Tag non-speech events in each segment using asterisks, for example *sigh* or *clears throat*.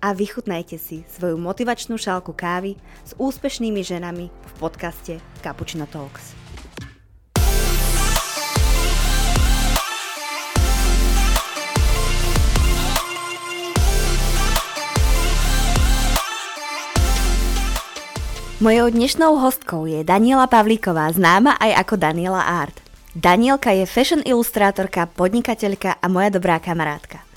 a vychutnajte si svoju motivačnú šálku kávy s úspešnými ženami v podcaste Cappuccino Talks. Mojou dnešnou hostkou je Daniela Pavlíková, známa aj ako Daniela Art. Danielka je fashion ilustrátorka, podnikateľka a moja dobrá kamarátka.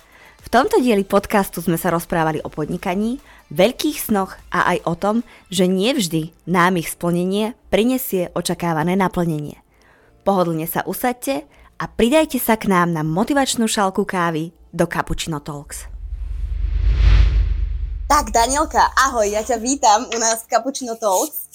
Tomto dieli podcastu sme sa rozprávali o podnikaní, veľkých snoch a aj o tom, že nevždy nám ich splnenie prinesie očakávané naplnenie. Pohodlne sa usadte a pridajte sa k nám na motivačnú šálku kávy do Cappuccino Talks. Tak, Danielka, ahoj, ja ťa vítam u nás v Cappuccino Talks.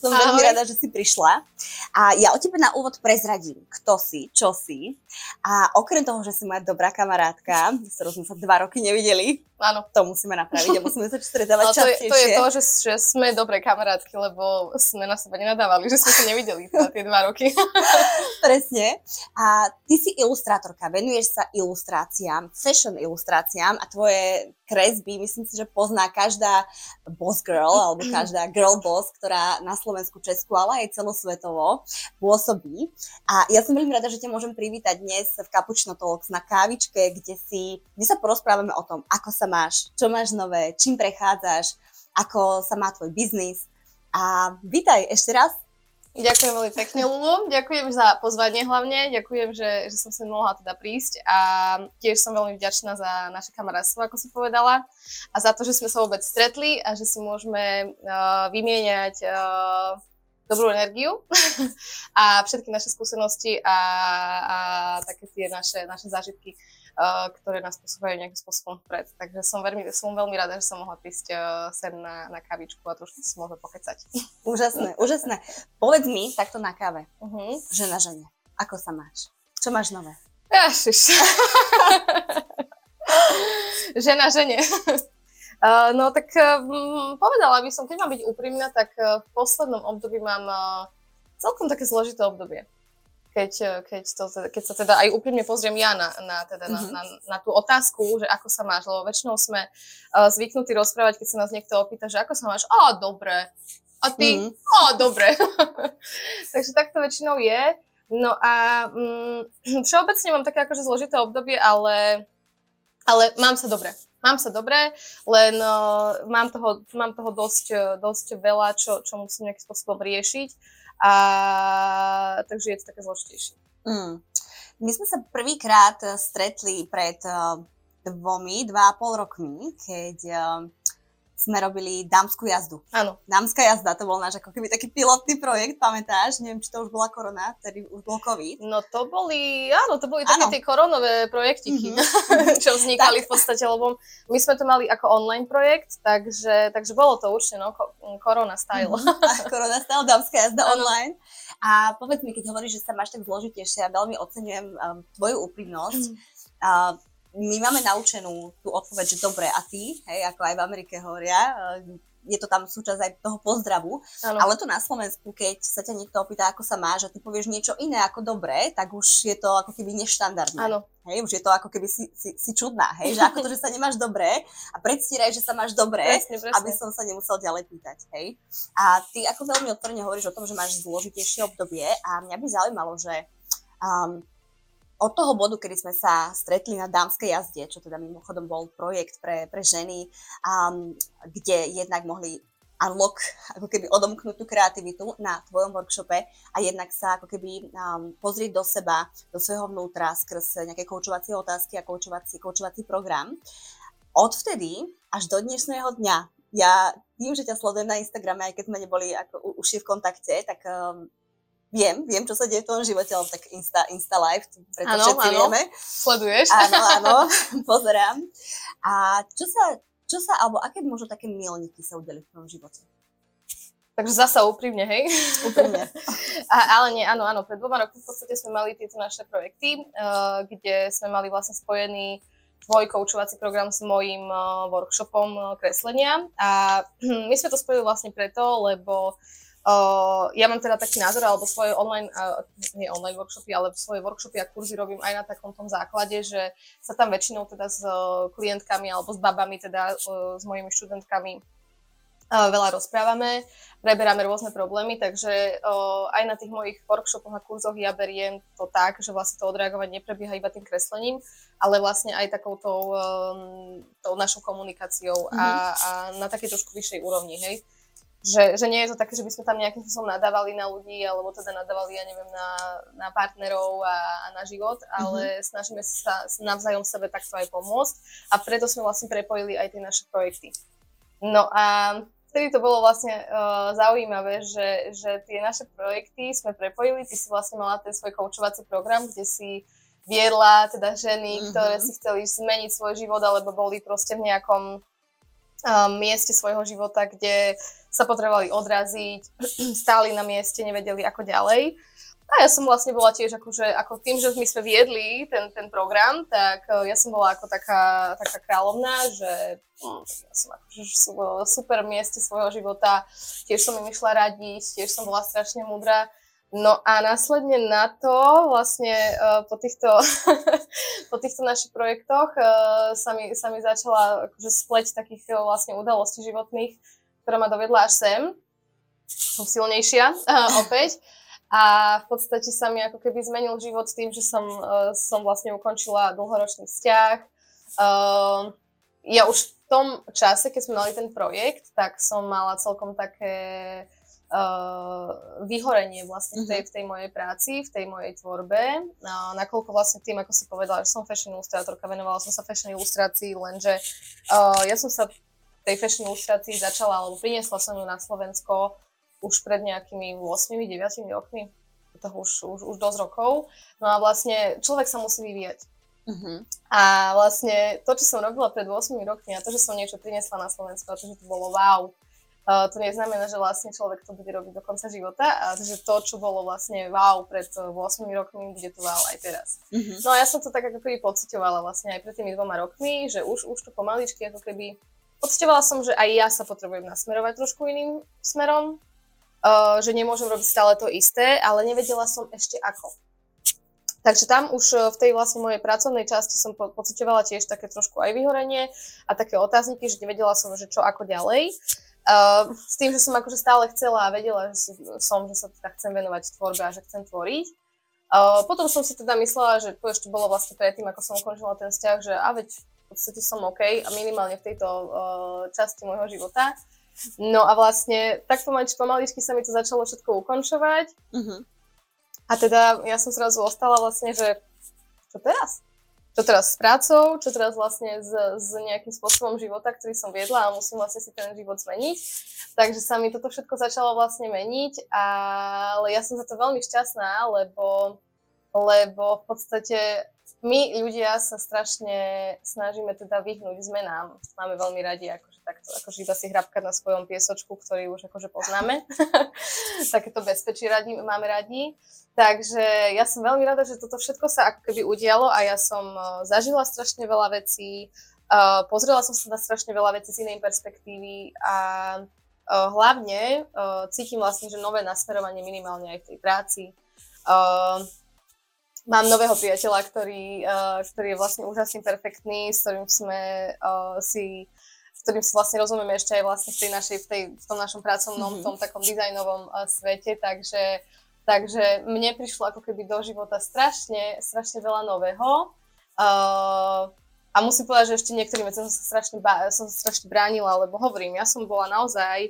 Som ahoj. veľmi rada, že si prišla. A ja o tebe na úvod prezradím, kto si, čo si. A okrem toho, že si moja dobrá kamarátka, s ktorou sme sa dva roky nevideli, Áno. To musíme napraviť a musíme sa *laughs* stretávať to. Je, to je to, že, že sme dobré kamarátky, lebo sme na seba nenadávali, že sme sa nevideli na tie dva roky. *laughs* Presne. A ty si ilustrátorka, venuješ sa ilustráciám, fashion ilustráciám a tvoje kresby, myslím si, že pozná každá boss girl alebo *clears throat* každá girl boss, ktorá na Slovensku, Česku, ale aj celosvetovo pôsobí. A ja som veľmi rada, že ťa môžem privítať dnes v Cappuccino Talks na kávičke, kde, si, kde sa porozprávame o tom, ako sa máš, čo máš nové, čím prechádzaš, ako sa má tvoj biznis. A vítaj ešte raz. Ďakujem veľmi pekne, Lulu. Ďakujem za pozvanie hlavne. Ďakujem, že, že som sa mohla teda prísť a tiež som veľmi vďačná za naše kamarátstvo, ako si povedala a za to, že sme sa vôbec stretli a že si môžeme uh, vymieňať uh, dobrú energiu *laughs* a všetky naše skúsenosti a, a také tie naše, naše zážitky ktoré nás posúvajú nejakým spôsobom vpred. Takže som veľmi, som veľmi rada, že som mohla prísť sem na, na kavičku a trošku si môžeme pokecať. *laughs* Úžasné, úžasné. Povedz mi takto na káve, uh-huh. žena žene, ako sa máš? Čo máš nové? Jašiš. *laughs* žena žene. Uh, *laughs* no tak uh, povedala by som, keď mám byť úprimná, tak uh, v poslednom období mám uh, celkom také zložité obdobie keď, eh, keď, to, keď sa teda aj úprimne pozriem ja na, na, teda mm-hmm. na, na, na tú otázku, že ako sa máš, lebo väčšinou sme uh, zvyknutí rozprávať, keď sa nás niekto opýta, že ako sa máš, a dobre, a ty, mm-hmm. a dobre. *laughs* Takže tak to väčšinou je. No a mm, *clears throat* všeobecne mám také akože zložité obdobie, ale, ale mám sa dobre. Mám sa dobre, len uh, mám toho, mám toho dosť, dosť veľa, čo, čo musím nejakým spôsobom riešiť a takže je to také zložitejšie. Mm. My sme sa prvýkrát stretli pred uh, dvomi, dva a pol rokmi, keď uh, sme robili dámskú jazdu. Áno. Dámska jazda, to bol náš ako keby taký pilotný projekt, pamätáš? Neviem, či to už bola korona, tedy už bol COVID. No to boli, áno, to boli také tie koronové projektiky, mm-hmm. *laughs* čo vznikali v podstate, lebo my sme to mali ako online projekt, takže, takže bolo to určite, no, korona style. Mm-hmm. *laughs* korona style, dámska jazda ano. online. A povedz mi, keď hovoríš, že sa máš tak zložitejšie, ja veľmi oceňujem um, tvoju úprimnosť. Mm. Uh, my máme naučenú tú odpoveď, že dobre, a ty, hej, ako aj v Amerike hovoria, eh, je to tam súčasť aj toho pozdravu, ano. ale to na Slovensku, keď sa ťa niekto opýta, ako sa máš a ty povieš niečo iné ako dobre, tak už je to ako keby neštandardné. Ano. Hej, už je to ako keby si, si, si čudná, hej, že ako to, že sa nemáš dobre a predstieraj, že sa máš dobre, presne, presne. aby som sa nemusel ďalej pýtať, hej. A ty ako veľmi otvorene hovoríš o tom, že máš zložitejšie obdobie a mňa by zaujímalo, že um, od toho bodu, kedy sme sa stretli na dámskej jazde, čo teda mimochodom bol projekt pre, pre ženy, um, kde jednak mohli unlock, ako keby odomknúť tú kreativitu na tvojom workshope a jednak sa ako keby um, pozrieť do seba, do svojho vnútra skrz nejaké koučovacie otázky a koučovací, koučovací program. Odvtedy až do dnešného dňa ja tým, že ťa sledujem na Instagrame, aj keď sme neboli ako uši v kontakte, tak um, viem, viem, čo sa deje v tom živote, ale tak Insta, Insta Live, preto ano, všetci ano. vieme. Sleduješ. Áno, áno, *laughs* pozerám. A čo sa, Čo sa, alebo aké možno také milníky sa udeli v tvojom živote? Takže zasa úprimne, hej? Úprimne. *laughs* A, ale nie, áno, áno. Pred dvoma rokmi v podstate sme mali tieto naše projekty, uh, kde sme mali vlastne spojený tvoj koučovací program s mojím uh, workshopom uh, kreslenia. A my sme to spojili vlastne preto, lebo Uh, ja mám teda taký názor, alebo svoje online, uh, nie online workshopy, ale svoje workshopy a kurzy robím aj na takom tom základe, že sa tam väčšinou teda s uh, klientkami alebo s babami, teda uh, s mojimi študentkami uh, veľa rozprávame, preberáme rôzne problémy, takže uh, aj na tých mojich workshopoch a kurzoch ja beriem to tak, že vlastne to odreagovanie neprebieha iba tým kreslením, ale vlastne aj takouto um, tou našou komunikáciou mm-hmm. a, mhm. a na takej trošku vyššej úrovni, hej že, že nie je to také, že by sme tam nejakým spôsobom nadávali na ľudí, alebo teda nadávali, ja neviem, na, na partnerov a, a na život, ale mm-hmm. snažíme sa navzájom sebe takto aj pomôcť a preto sme vlastne prepojili aj tie naše projekty. No a vtedy to bolo vlastne uh, zaujímavé, že, že tie naše projekty sme prepojili, ty si vlastne mala ten svoj koučovací program, kde si viedla teda ženy, mm-hmm. ktoré si chceli zmeniť svoj život, alebo boli proste v nejakom um, mieste svojho života, kde sa potrebovali odraziť, *clears throat* stáli na mieste, nevedeli ako ďalej. A ja som vlastne bola tiež akože, ako tým, že my sme viedli ten, ten program, tak uh, ja som bola ako taká, taká kráľovná, že hm, ja som akože super mieste svojho života, tiež som im išla radiť, tiež som bola strašne múdra. No a následne na to vlastne uh, po, týchto, *laughs* po týchto našich projektoch uh, sa, mi, sa mi začala akože spleť takých vlastne udalostí životných, ktorá ma dovedla až sem. Som silnejšia *laughs* opäť. A v podstate sa mi ako keby zmenil život tým, že som, uh, som vlastne ukončila dlhoročný vzťah. Uh, ja už v tom čase, keď sme mali ten projekt, tak som mala celkom také uh, vyhorenie vlastne v tej, mhm. v tej mojej práci, v tej mojej tvorbe. Uh, nakoľko vlastne tým, ako si povedala, že som fashion ilustrátorka, venovala som sa fashion ilustrácii, lenže uh, ja som sa tej fashion ilustrácii začala, alebo priniesla som ju na Slovensko už pred nejakými 8-9 rokmi, toho už, už, už dosť rokov. No a vlastne človek sa musí vyvíjať. Uh-huh. A vlastne to, čo som robila pred 8 rokmi a to, že som niečo priniesla na Slovensko a to, že to bolo wow, Uh, to neznamená, že vlastne človek to bude robiť do konca života a že to, čo bolo vlastne wow pred 8 rokmi, bude to wow aj teraz. Mm-hmm. No a ja som to tak ako keby pocitovala vlastne aj pred tými dvoma rokmi, že už, už to pomaličky ako keby pocitovala som, že aj ja sa potrebujem nasmerovať trošku iným smerom, uh, že nemôžem robiť stále to isté, ale nevedela som ešte ako. Takže tam už v tej vlastne mojej pracovnej časti som po- pocitovala tiež také trošku aj vyhorenie a také otázniky, že nevedela som, že čo ako ďalej. Uh, s tým, že som akože stále chcela a vedela, že som, že sa teda chcem venovať tvorbe a že chcem tvoriť. Uh, potom som si teda myslela, že to ešte bolo vlastne predtým, ako som ukončila ten vzťah, že a veď podstate som OK a minimálne v tejto uh, časti môjho života. No a vlastne tak pomaličky, pomaličky sa mi to začalo všetko ukončovať. Uh-huh. A teda ja som zrazu ostala vlastne, že čo teraz? čo teraz s prácou, čo teraz vlastne s, s nejakým spôsobom života, ktorý som viedla a musím vlastne si ten život zmeniť. Takže sa mi toto všetko začalo vlastne meniť, ale ja som za to veľmi šťastná, lebo, lebo v podstate my ľudia sa strašne snažíme teda vyhnúť zmenám. Máme veľmi radi akože takto, akože iba si hrabkať na svojom piesočku, ktorý už akože poznáme. *laughs* Takéto bezpečí radi, máme radi. Takže ja som veľmi rada, že toto všetko sa ako keby udialo a ja som e, zažila strašne veľa vecí, uh, pozrela som sa na strašne veľa vecí z inej perspektívy a uh, hlavne uh, cítim vlastne, že nové nasmerovanie minimálne aj v tej práci. Uh, mám nového priateľa, ktorý, uh, ktorý je vlastne úžasne perfektný, s ktorým sme uh, si s ktorým si vlastne rozumieme ešte aj vlastne v, tej našej, v, tej, v tom našom pracovnom, mm-hmm. tom takom dizajnovom uh, svete, takže, takže mne prišlo ako keby do života strašne, strašne veľa nového. Uh, a musím povedať, že ešte niektorým veciam som sa strašne, som sa strašne bránila, lebo hovorím, ja som bola naozaj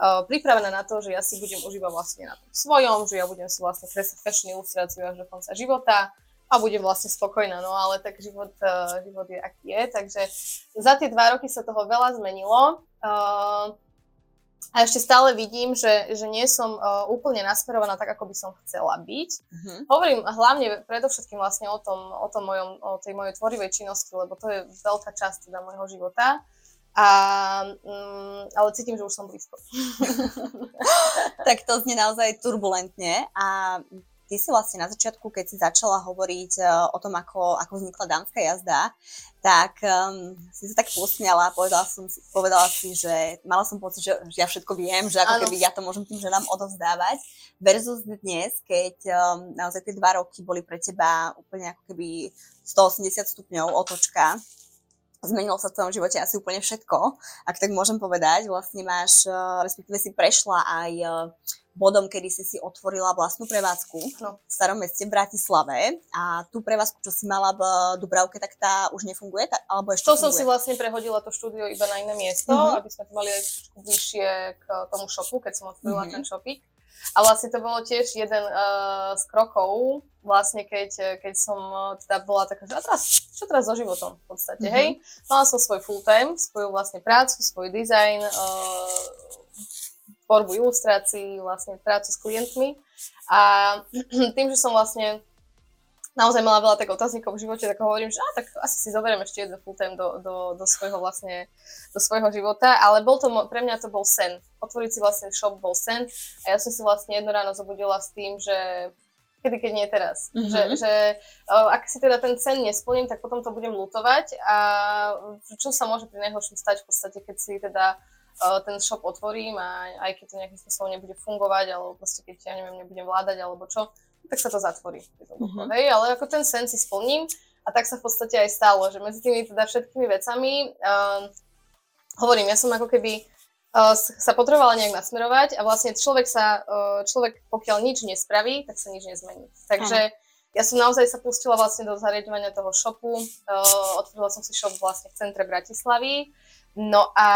uh, pripravená na to, že ja si budem užívať vlastne na tom svojom, že ja budem si vlastne kresať fashion ilustráciu až do konca života a budem vlastne spokojná, no ale tak život, uh, život je aký je, takže za tie dva roky sa toho veľa zmenilo. Uh, a ešte stále vidím, že, že nie som uh, úplne nasmerovaná tak, ako by som chcela byť. Uh-huh. Hovorím hlavne predovšetkým vlastne o tom, o, tom mojom, o tej mojej tvorivej činnosti, lebo to je veľká časť teda môjho života. A, um, ale cítim, že už som blízko. *laughs* tak to znie naozaj turbulentne a ty si vlastne na začiatku, keď si začala hovoriť uh, o tom, ako, ako vznikla dánska jazda, tak um, si sa tak posmiala a povedala, som, povedala si, že mala som pocit, že, že ja všetko viem, že ako ano. keby ja to môžem tým ženám odovzdávať. Versus dnes, keď um, naozaj tie dva roky boli pre teba úplne ako keby 180 stupňov otočka, zmenilo sa v tvojom živote asi úplne všetko, ak tak môžem povedať. Vlastne máš, uh, respektíve si prešla aj uh, bodom, kedy si si otvorila vlastnú prevádzku no. v starom meste v Bratislave a tú prevádzku, čo si mala v Dubravke, tak tá už nefunguje? Tá, alebo ešte to funguje? som si vlastne prehodila to štúdio iba na iné miesto, mm-hmm. aby sme to mali aj bližšie k tomu shopu, keď som otvorila mm-hmm. ten shopík. A vlastne to bolo tiež jeden uh, z krokov, vlastne keď, keď som teda bola taká, že a teraz, čo teraz so životom v podstate, mm-hmm. hej? Mala som svoj full time, svoju vlastne prácu, svoj dizajn, uh, tvorbu ilustrácií, vlastne prácu s klientmi. A *clears throat* tým, že som vlastne naozaj mala veľa tak otáznikov v živote, tak hovorím, že á, tak asi si zoberiem ešte jeden full time do, do, do, svojho vlastne, do svojho života, ale bol to, pre mňa to bol sen. Otvoriť si vlastne shop bol sen a ja som si vlastne jedno ráno zobudila s tým, že kedy, keď nie teraz. Mm-hmm. Že, že ak si teda ten sen nesplním, tak potom to budem lutovať a čo sa môže pri najhoršom stať v podstate, keď si teda ten shop otvorím a aj keď to nejakým spôsobom nebude fungovať, alebo proste keď ja neviem, nebudem vládať alebo čo, tak sa to zatvorí. Mm-hmm. Hej, ale ako ten sen si splním a tak sa v podstate aj stalo, že medzi tými teda všetkými vecami uh, hovorím, ja som ako keby uh, sa potrebovala nejak nasmerovať a vlastne človek sa, uh, človek pokiaľ nič nespraví, tak sa nič nezmení. Takže ja som naozaj sa pustila vlastne do zariadovania toho shopu, uh, otvorila som si shop vlastne v centre Bratislavy, no a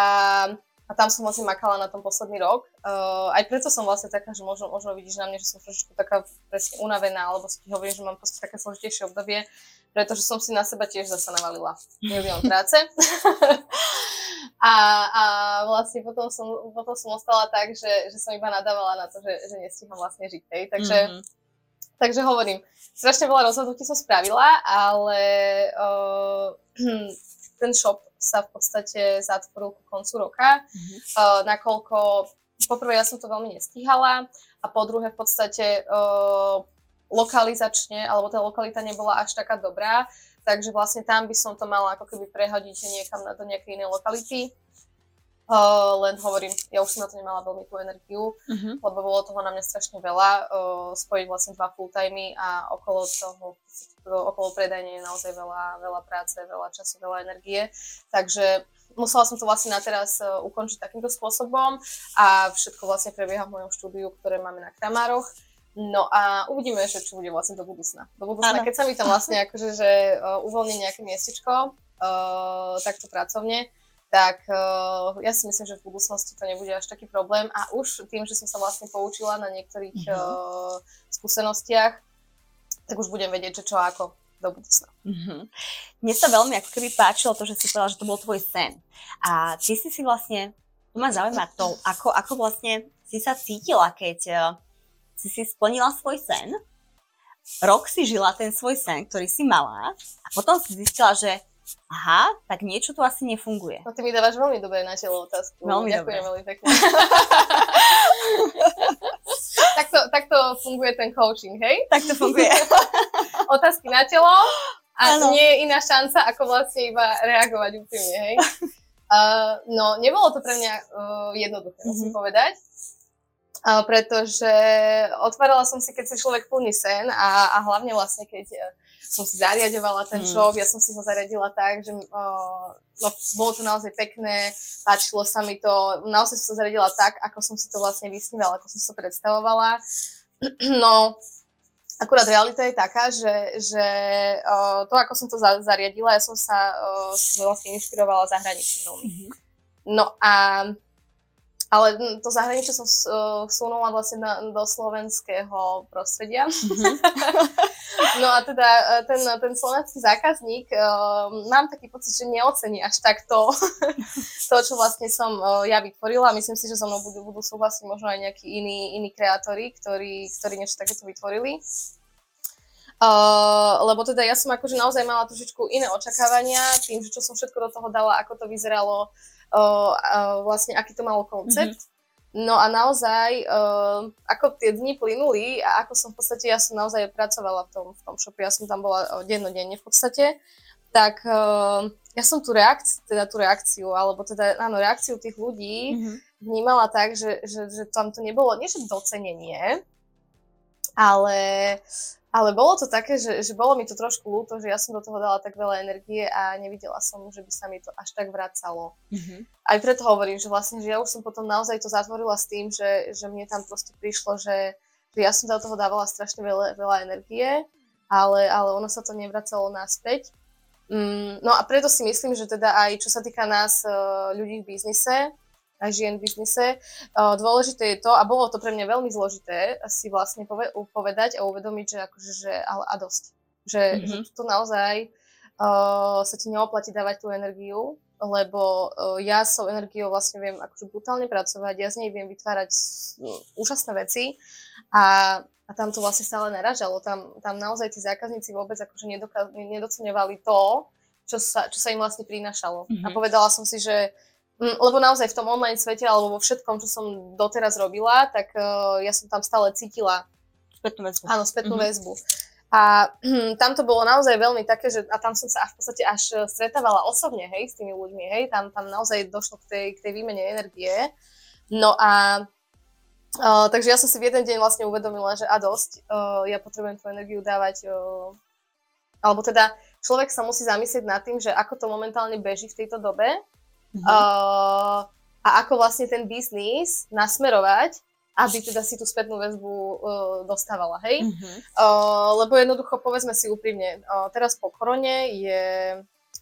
a tam som vlastne makala na tom posledný rok. Uh, aj preto som vlastne taká, že možno, možno vidíš na mne, že som trošičku taká presne unavená, alebo si hovorím, že mám proste také zložitejšie obdobie, pretože som si na seba tiež zase navalila milión *laughs* práce. *laughs* a, a vlastne potom som, potom som ostala tak, že, že som iba nadávala na to, že, že nestíham vlastne žiť. Hej. Takže, mm-hmm. takže hovorím, strašne veľa rozhodnutí som spravila, ale uh, *clears throat* ten shop sa v podstate zatvoril ku koncu roka, mm-hmm. uh, nakoľko poprvé ja som to veľmi nestíhala a po druhé v podstate uh, lokalizačne, alebo tá lokalita nebola až taká dobrá, takže vlastne tam by som to mala ako keby prehodiť niekam na, do nejakej inej lokality. Uh, len hovorím, ja už som na to nemala veľmi tú energiu, uh-huh. lebo bolo toho na mňa strašne veľa, uh, spojiť vlastne dva full timey a okolo toho okolo predajne je naozaj veľa, veľa práce, veľa času, veľa energie. Takže musela som to vlastne na teraz e, ukončiť takýmto spôsobom a všetko vlastne prebieha v mojom štúdiu, ktoré máme na Kramároch. No a uvidíme, že čo bude vlastne do budúcna. Do budúcna, keď sa mi tam vlastne akože, že uh, uvoľní nejaké miestečko, uh, takto pracovne, tak uh, ja si myslím, že v budúcnosti to nebude až taký problém a už tým, že som sa vlastne poučila na niektorých mm-hmm. uh, skúsenostiach, tak už budem vedieť, že čo ako do budúcna. Mm-hmm. Mne sa veľmi ako keby páčilo to, že si povedala, že to bol tvoj sen. A ty si si vlastne, tu ma zaujíma to, ako, ako vlastne si sa cítila, keď uh, si si splnila svoj sen, rok si žila ten svoj sen, ktorý si mala a potom si zistila, že aha, tak niečo tu asi nefunguje. No ty mi dávaš veľmi dobré na telo otázku. Veľmi Ďakujem veľmi pekne. *laughs* takto, takto funguje ten coaching, hej? Tak to funguje. *laughs* Otázky na telo a ano. nie je iná šanca, ako vlastne iba reagovať úprimne, hej? Uh, no, nebolo to pre mňa uh, jednoduché, mm-hmm. musím povedať. Uh, pretože otvárala som si, keď si človek plní sen a, a hlavne vlastne, keď som si zariadovala ten mm. ja som si ho zariadila tak, že uh, no, bolo to naozaj pekné, páčilo sa mi to, naozaj som sa zariadila tak, ako som si to vlastne vysnívala, ako som si to predstavovala. *clears throat* No, akurát realita je taká, že, že uh, to, ako som to za, zariadila, ja som sa uh, vlastne inšpirovala zahraničím veľmi. Mm-hmm. No a ale to zahraničie som vsunula vlastne na, do slovenského prostredia. Mm-hmm. *laughs* no a teda e, ten, ten slovenský zákazník, uh, mám taký pocit, že neocení až tak to, *laughs* to, čo vlastne som uh, ja vytvorila. Myslím si, že so mnou budú, budú súhlasiť možno aj nejakí iní, iní kreatóri, ktorí, ktorí niečo takéto vytvorili. Uh, lebo teda ja som akože naozaj mala trošičku iné očakávania, tým, že čo som všetko do toho dala, ako to vyzeralo, uh, uh, vlastne aký to malo koncept. Mm-hmm. No a naozaj, uh, ako tie dni plynuli a ako som v podstate, ja som naozaj pracovala v tom, v tom shope, ja som tam bola dennodenne v podstate, tak uh, ja som tú reakciu, teda tú reakciu, alebo teda, áno, reakciu tých ľudí mm-hmm. vnímala tak, že, že, že tam to nebolo, nie že docenenie, ale ale bolo to také, že, že bolo mi to trošku ľúto, že ja som do toho dala tak veľa energie a nevidela som, že by sa mi to až tak vracalo. Mm-hmm. Aj preto hovorím, že vlastne, že ja už som potom naozaj to zatvorila s tým, že, že mne tam proste prišlo, že, že ja som do toho dávala strašne veľa, veľa energie, ale, ale ono sa to nevracalo naspäť. Mm, no a preto si myslím, že teda aj čo sa týka nás, eh, ľudí v biznise, a žien v biznise. Dôležité je to, a bolo to pre mňa veľmi zložité si vlastne povedať a uvedomiť, že akože, že ale a dosť. Že, mm-hmm. že to naozaj uh, sa ti neoplatí dávať tú energiu, lebo uh, ja s tou energiou vlastne viem akože brutálne pracovať, ja z nej viem vytvárať uh, úžasné veci a, a tam to vlastne stále naražalo. Tam, tam naozaj tí zákazníci vôbec akože nedoka- nedocenovali to, čo sa, čo sa im vlastne prinašalo. Mm-hmm. A mhm. povedala som si, že lebo naozaj v tom online svete alebo vo všetkom, čo som doteraz robila, tak uh, ja som tam stále cítila spätnú väzbu. Áno, spätnú mm-hmm. väzbu. A hm, tam to bolo naozaj veľmi také, že a tam som sa v podstate až stretávala osobne, hej, s tými ľuďmi, hej, tam, tam naozaj došlo k tej, k tej výmene energie. No a uh, takže ja som si v jeden deň vlastne uvedomila, že a dosť, uh, ja potrebujem tú energiu dávať, uh, alebo teda človek sa musí zamyslieť nad tým, že ako to momentálne beží v tejto dobe, Mm-hmm. Uh, a ako vlastne ten biznis nasmerovať, aby teda si tú spätnú väzbu uh, dostávala, hej? Mm-hmm. Uh, lebo jednoducho, povedzme si úprimne, uh, teraz po korone je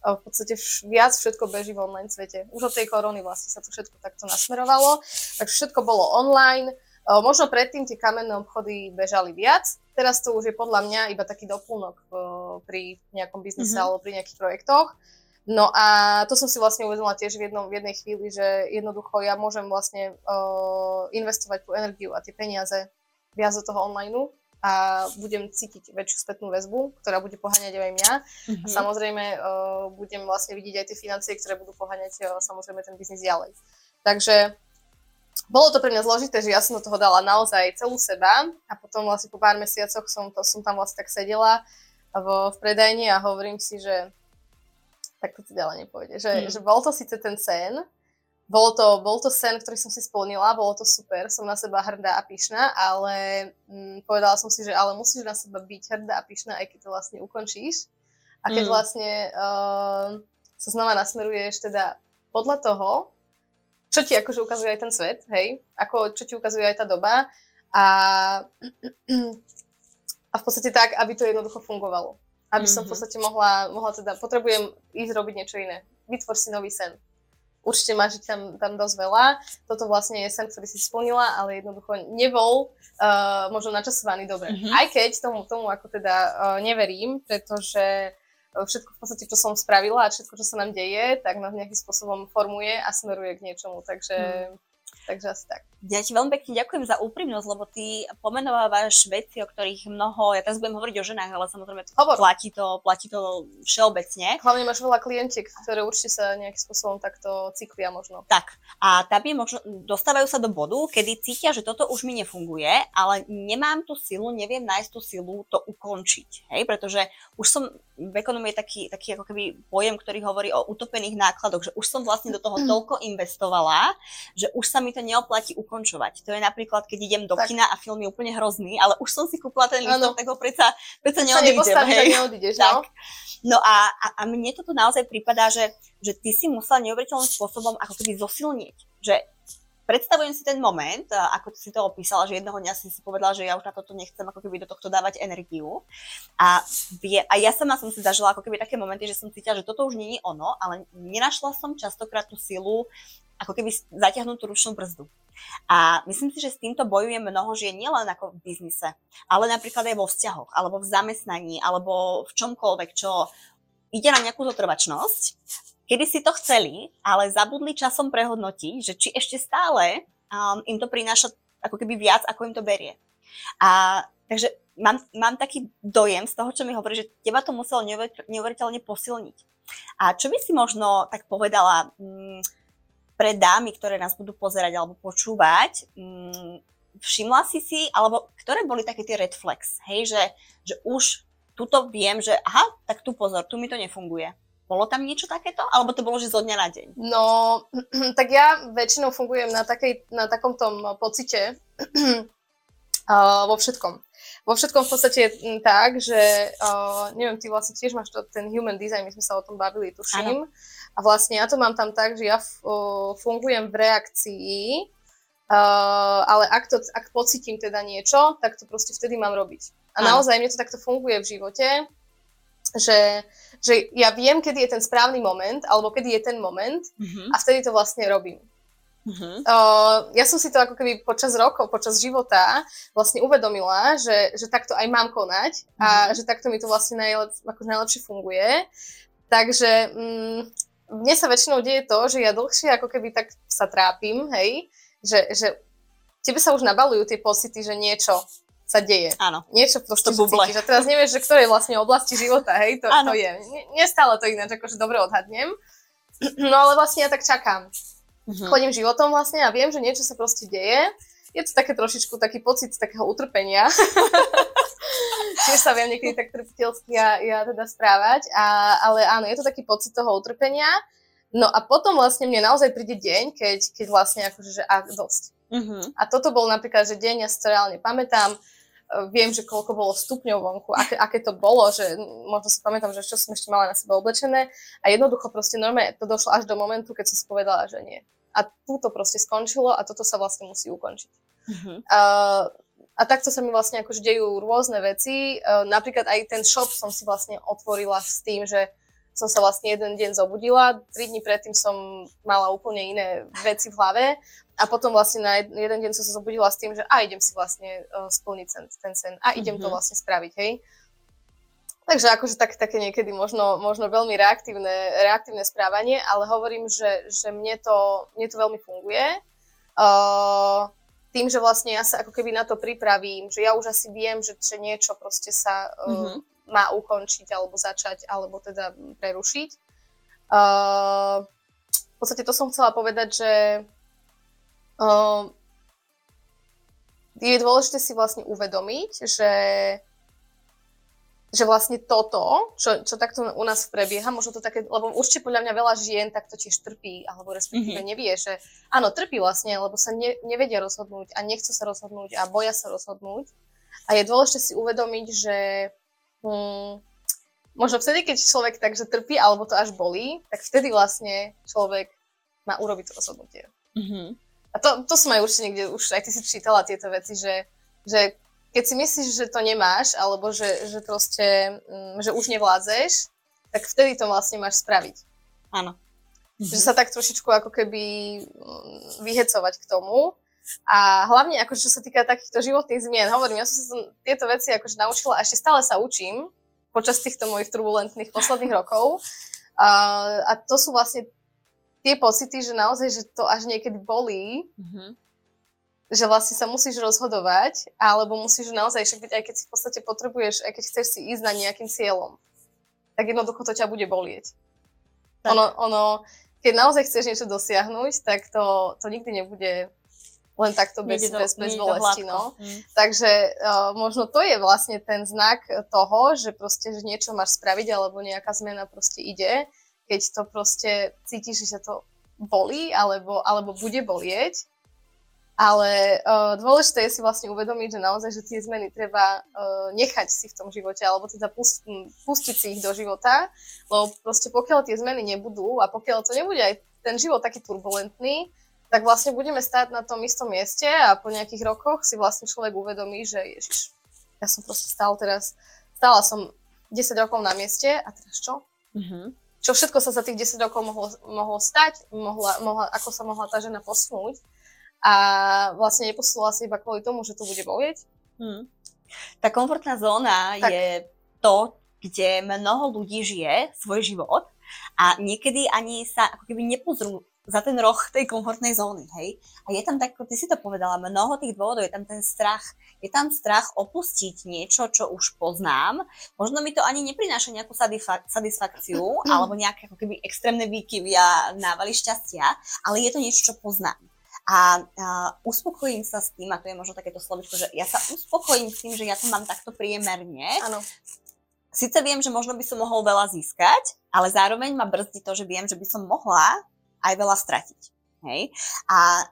v podstate viac všetko beží v online svete. Už od tej korony vlastne sa to všetko takto nasmerovalo, takže všetko bolo online. Možno predtým tie kamenné obchody bežali viac, teraz to už je podľa mňa iba taký doplnok pri nejakom biznise mm-hmm. alebo pri nejakých projektoch. No a to som si vlastne uvedomila tiež v, jednom, v jednej chvíli, že jednoducho ja môžem vlastne uh, investovať tú energiu a tie peniaze viac do toho online a budem cítiť väčšiu spätnú väzbu, ktorá bude poháňať aj mňa. Mm-hmm. A mhm. samozrejme uh, budem vlastne vidieť aj tie financie, ktoré budú poháňať uh, samozrejme ten biznis ďalej. Takže bolo to pre mňa zložité, že ja som do toho dala naozaj celú seba a potom vlastne po pár mesiacoch som, to, som tam vlastne tak sedela v, v predajni a hovorím si, že tak to ďalej nepôjde. Že, mm. že bol to síce ten sen, bol to, bol to sen, ktorý som si splnila, bolo to super, som na seba hrdá a pyšná, ale mm, povedala som si, že ale musíš na seba byť hrdá a pyšná, aj keď to vlastne ukončíš. A keď mm. vlastne uh, sa znova nasmeruješ teda podľa toho, čo ti akože ukazuje aj ten svet, hej, ako čo ti ukazuje aj tá doba a, *clears throat* a v podstate tak, aby to jednoducho fungovalo aby som v mhm. podstate mohla, mohla teda, potrebujem ísť robiť niečo iné. Vytvor si nový sen. Určite máš tam, tam dosť veľa. Toto vlastne je sen, ktorý si splnila, ale jednoducho nebol uh, možno načasovaný dobre. Mm-hmm. Aj keď tomu, tomu ako teda uh, neverím, pretože všetko v podstate, čo som spravila a všetko, čo sa nám deje, tak nás nejakým spôsobom formuje a smeruje k niečomu. Takže mm. Takže asi tak. Ja ti veľmi pekne ďakujem za úprimnosť, lebo ty pomenovávaš veci, o ktorých mnoho, ja teraz budem hovoriť o ženách, ale samozrejme to platí to, platí to všeobecne. Hlavne máš veľa klientiek, ktoré určite sa nejakým spôsobom takto cyklia možno. Tak. A tam je možno, dostávajú sa do bodu, kedy cítia, že toto už mi nefunguje, ale nemám tú silu, neviem nájsť tú silu to ukončiť. Hej? Pretože už som v ekonomii je taký, taký ako keby pojem, ktorý hovorí o utopených nákladoch, že už som vlastne do toho *clears throat* toľko investovala, že už sa mi to neoplatí ukončovať. To je napríklad, keď idem do tak. kina a film je úplne hrozný, ale už som si kúpila ten listok, tak ho predsa, predsa neodídem. Hej. neodídeš, no? Tak. No a, a, a mne toto naozaj prípada, že, že ty si musela neuveriteľným spôsobom ako keby zosilniť. Že predstavujem si ten moment, ako si to opísala, že jedného dňa si si povedala, že ja už na toto nechcem ako keby do tohto dávať energiu. A, vie, a ja sama som si zažila ako keby také momenty, že som cítila, že toto už je ono, ale nenašla som častokrát tú silu ako keby zatiahnuť tú ručnú brzdu. A myslím si, že s týmto bojuje mnoho žien nielen ako v biznise, ale napríklad aj vo vzťahoch, alebo v zamestnaní, alebo v čomkoľvek, čo ide na nejakú zotrvačnosť kedy si to chceli, ale zabudli časom prehodnotiť, že či ešte stále um, im to prináša ako keby viac, ako im to berie. A takže mám, mám taký dojem z toho, čo mi hovorí, že teba to muselo neuveriteľne posilniť. A čo by si možno tak povedala, um, pre dámy, ktoré nás budú pozerať alebo počúvať, mm, všimla si si, alebo ktoré boli také tie red flags, hej, že, že už tuto viem, že aha, tak tu pozor, tu mi to nefunguje. Bolo tam niečo takéto? Alebo to bolo, že zo dňa na deň? No, *clears throat* tak ja väčšinou fungujem na, takej, na takom tom pocite *clears throat* uh, vo všetkom. Vo všetkom v podstate je tak, že uh, neviem, ty vlastne tiež máš to, ten human design, my sme sa o tom bavili, tuším. Ano. A vlastne ja to mám tam tak, že ja uh, fungujem v reakcii, uh, ale ak, to, ak pocitím teda niečo, tak to proste vtedy mám robiť. A ano. naozaj mne to takto funguje v živote, že, že ja viem, kedy je ten správny moment, alebo kedy je ten moment uh-huh. a vtedy to vlastne robím. Uh-huh. Uh, ja som si to ako keby počas rokov, počas života vlastne uvedomila, že, že takto aj mám konať uh-huh. a mhm. že takto mi to vlastne najlep, ako najlepšie funguje. Takže mm, mne sa väčšinou deje to, že ja dlhšie ako keby tak sa trápim, hej, že, že tebe sa už nabalujú tie pocity, že niečo sa deje. Áno. Niečo proste to cítiš. A teraz nevieš, že ktorej vlastne oblasti života, hej, to, to je. Nestále to ináč akože dobre odhadnem. No ale vlastne ja tak čakám. Uh-huh. Chodím životom vlastne a viem, že niečo sa proste deje. Je to také trošičku taký pocit takého utrpenia. *laughs* Čiže sa viem niekedy tak trpiteľsky ja, ja teda správať, a, ale áno, je to taký pocit toho utrpenia. No a potom vlastne mne naozaj príde deň, keď, keď vlastne akože, že ak dosť. Uh-huh. A toto bol napríklad, že deň, ja si to reálne pamätám, viem, že koľko bolo stupňov vonku, aké, aké to bolo, že možno si pamätám, že čo som ešte mala na sebe oblečené a jednoducho proste normálne to došlo až do momentu, keď som si povedala, že nie. A tu to proste skončilo a toto sa vlastne musí ukončiť. Uh-huh. Uh, a takto sa mi vlastne akože dejú rôzne veci. Uh, napríklad aj ten shop som si vlastne otvorila s tým, že som sa vlastne jeden deň zobudila, tri dní predtým som mala úplne iné veci v hlave a potom vlastne na jeden deň som sa zobudila s tým, že a idem si vlastne uh, splniť ten, ten sen a idem mm-hmm. to mhm. vlastne spraviť, hej. Takže akože tak, také niekedy možno, možno veľmi reaktívne, reaktívne správanie, ale hovorím, že, že mne, to, mne to veľmi funguje. Uh, tým, že vlastne ja sa ako keby na to pripravím, že ja už asi viem, že, že niečo proste sa uh, mm-hmm má ukončiť alebo začať, alebo teda prerušiť. Uh, v podstate to som chcela povedať, že uh, je dôležité si vlastne uvedomiť, že, že vlastne toto, čo, čo takto u nás prebieha, možno to také, lebo určite podľa mňa veľa žien takto tiež trpí, alebo respektíve mm-hmm. nevie, že áno, trpí vlastne, lebo sa ne, nevedia rozhodnúť a nechcú sa rozhodnúť a boja sa rozhodnúť. A je dôležité si uvedomiť, že hmm, možno vtedy, keď človek takže trpí, alebo to až bolí, tak vtedy vlastne človek má urobiť to rozhodnutie. Mm-hmm. A to, to som aj určite niekde, už aj ty si čítala tieto veci, že, že keď si myslíš, že to nemáš, alebo že, že proste, mm, že už nevládzeš, tak vtedy to vlastne máš spraviť. Áno. Že sa tak trošičku ako keby mm, vyhecovať k tomu. A hlavne, akože, čo sa týka takýchto životných zmien, hovorím, ja som sa tieto veci akože naučila a ešte stále sa učím počas týchto mojich turbulentných posledných rokov. A, a to sú vlastne tie pocity, že naozaj, že to až niekedy bolí, mm-hmm. Že vlastne sa musíš rozhodovať, alebo musíš naozaj, však aj keď si v podstate potrebuješ, aj keď chceš si ísť na nejakým cieľom, tak jednoducho to ťa bude bolieť. Ono, ono, keď naozaj chceš niečo dosiahnuť, tak to, to nikdy nebude len takto bez, do, bez, bez bolesti. No. Mm. Takže uh, možno to je vlastne ten znak toho, že proste, že niečo máš spraviť alebo nejaká zmena proste ide, keď to proste cítiš, že sa to bolí alebo, alebo bude bolieť. Ale uh, dôležité je si vlastne uvedomiť, že naozaj, že tie zmeny treba uh, nechať si v tom živote, alebo teda pust, pustiť si ich do života, lebo proste pokiaľ tie zmeny nebudú a pokiaľ to nebude aj ten život taký turbulentný, tak vlastne budeme stáť na tom istom mieste a po nejakých rokoch si vlastne človek uvedomí, že ježiš, ja som proste stál teraz, stála som 10 rokov na mieste a teraz čo? Mm-hmm. Čo všetko sa za tých 10 rokov mohlo, mohlo stať, mohla, mohla, ako sa mohla tá žena posunúť a vlastne neposunula sa iba kvôli tomu, že tu bude bolieť. Mm. Tá komfortná zóna tak. je to, kde mnoho ľudí žije svoj život a niekedy ani sa ako keby nepozrú za ten roh tej komfortnej zóny, hej. A je tam tak, ty si to povedala, mnoho tých dôvodov, je tam ten strach. Je tam strach opustiť niečo, čo už poznám. Možno mi to ani neprináša nejakú satisfakciu, *clears throat* alebo nejaké ako keby extrémne výkyvy a návaly šťastia, ale je to niečo, čo poznám. A, a uspokojím sa s tým, a to je možno takéto slovičko, že ja sa uspokojím s tým, že ja to mám takto priemerne. Áno. Sice viem, že možno by som mohol veľa získať, ale zároveň ma brzdí to, že viem, že by som mohla aj veľa stratiť. Hej? A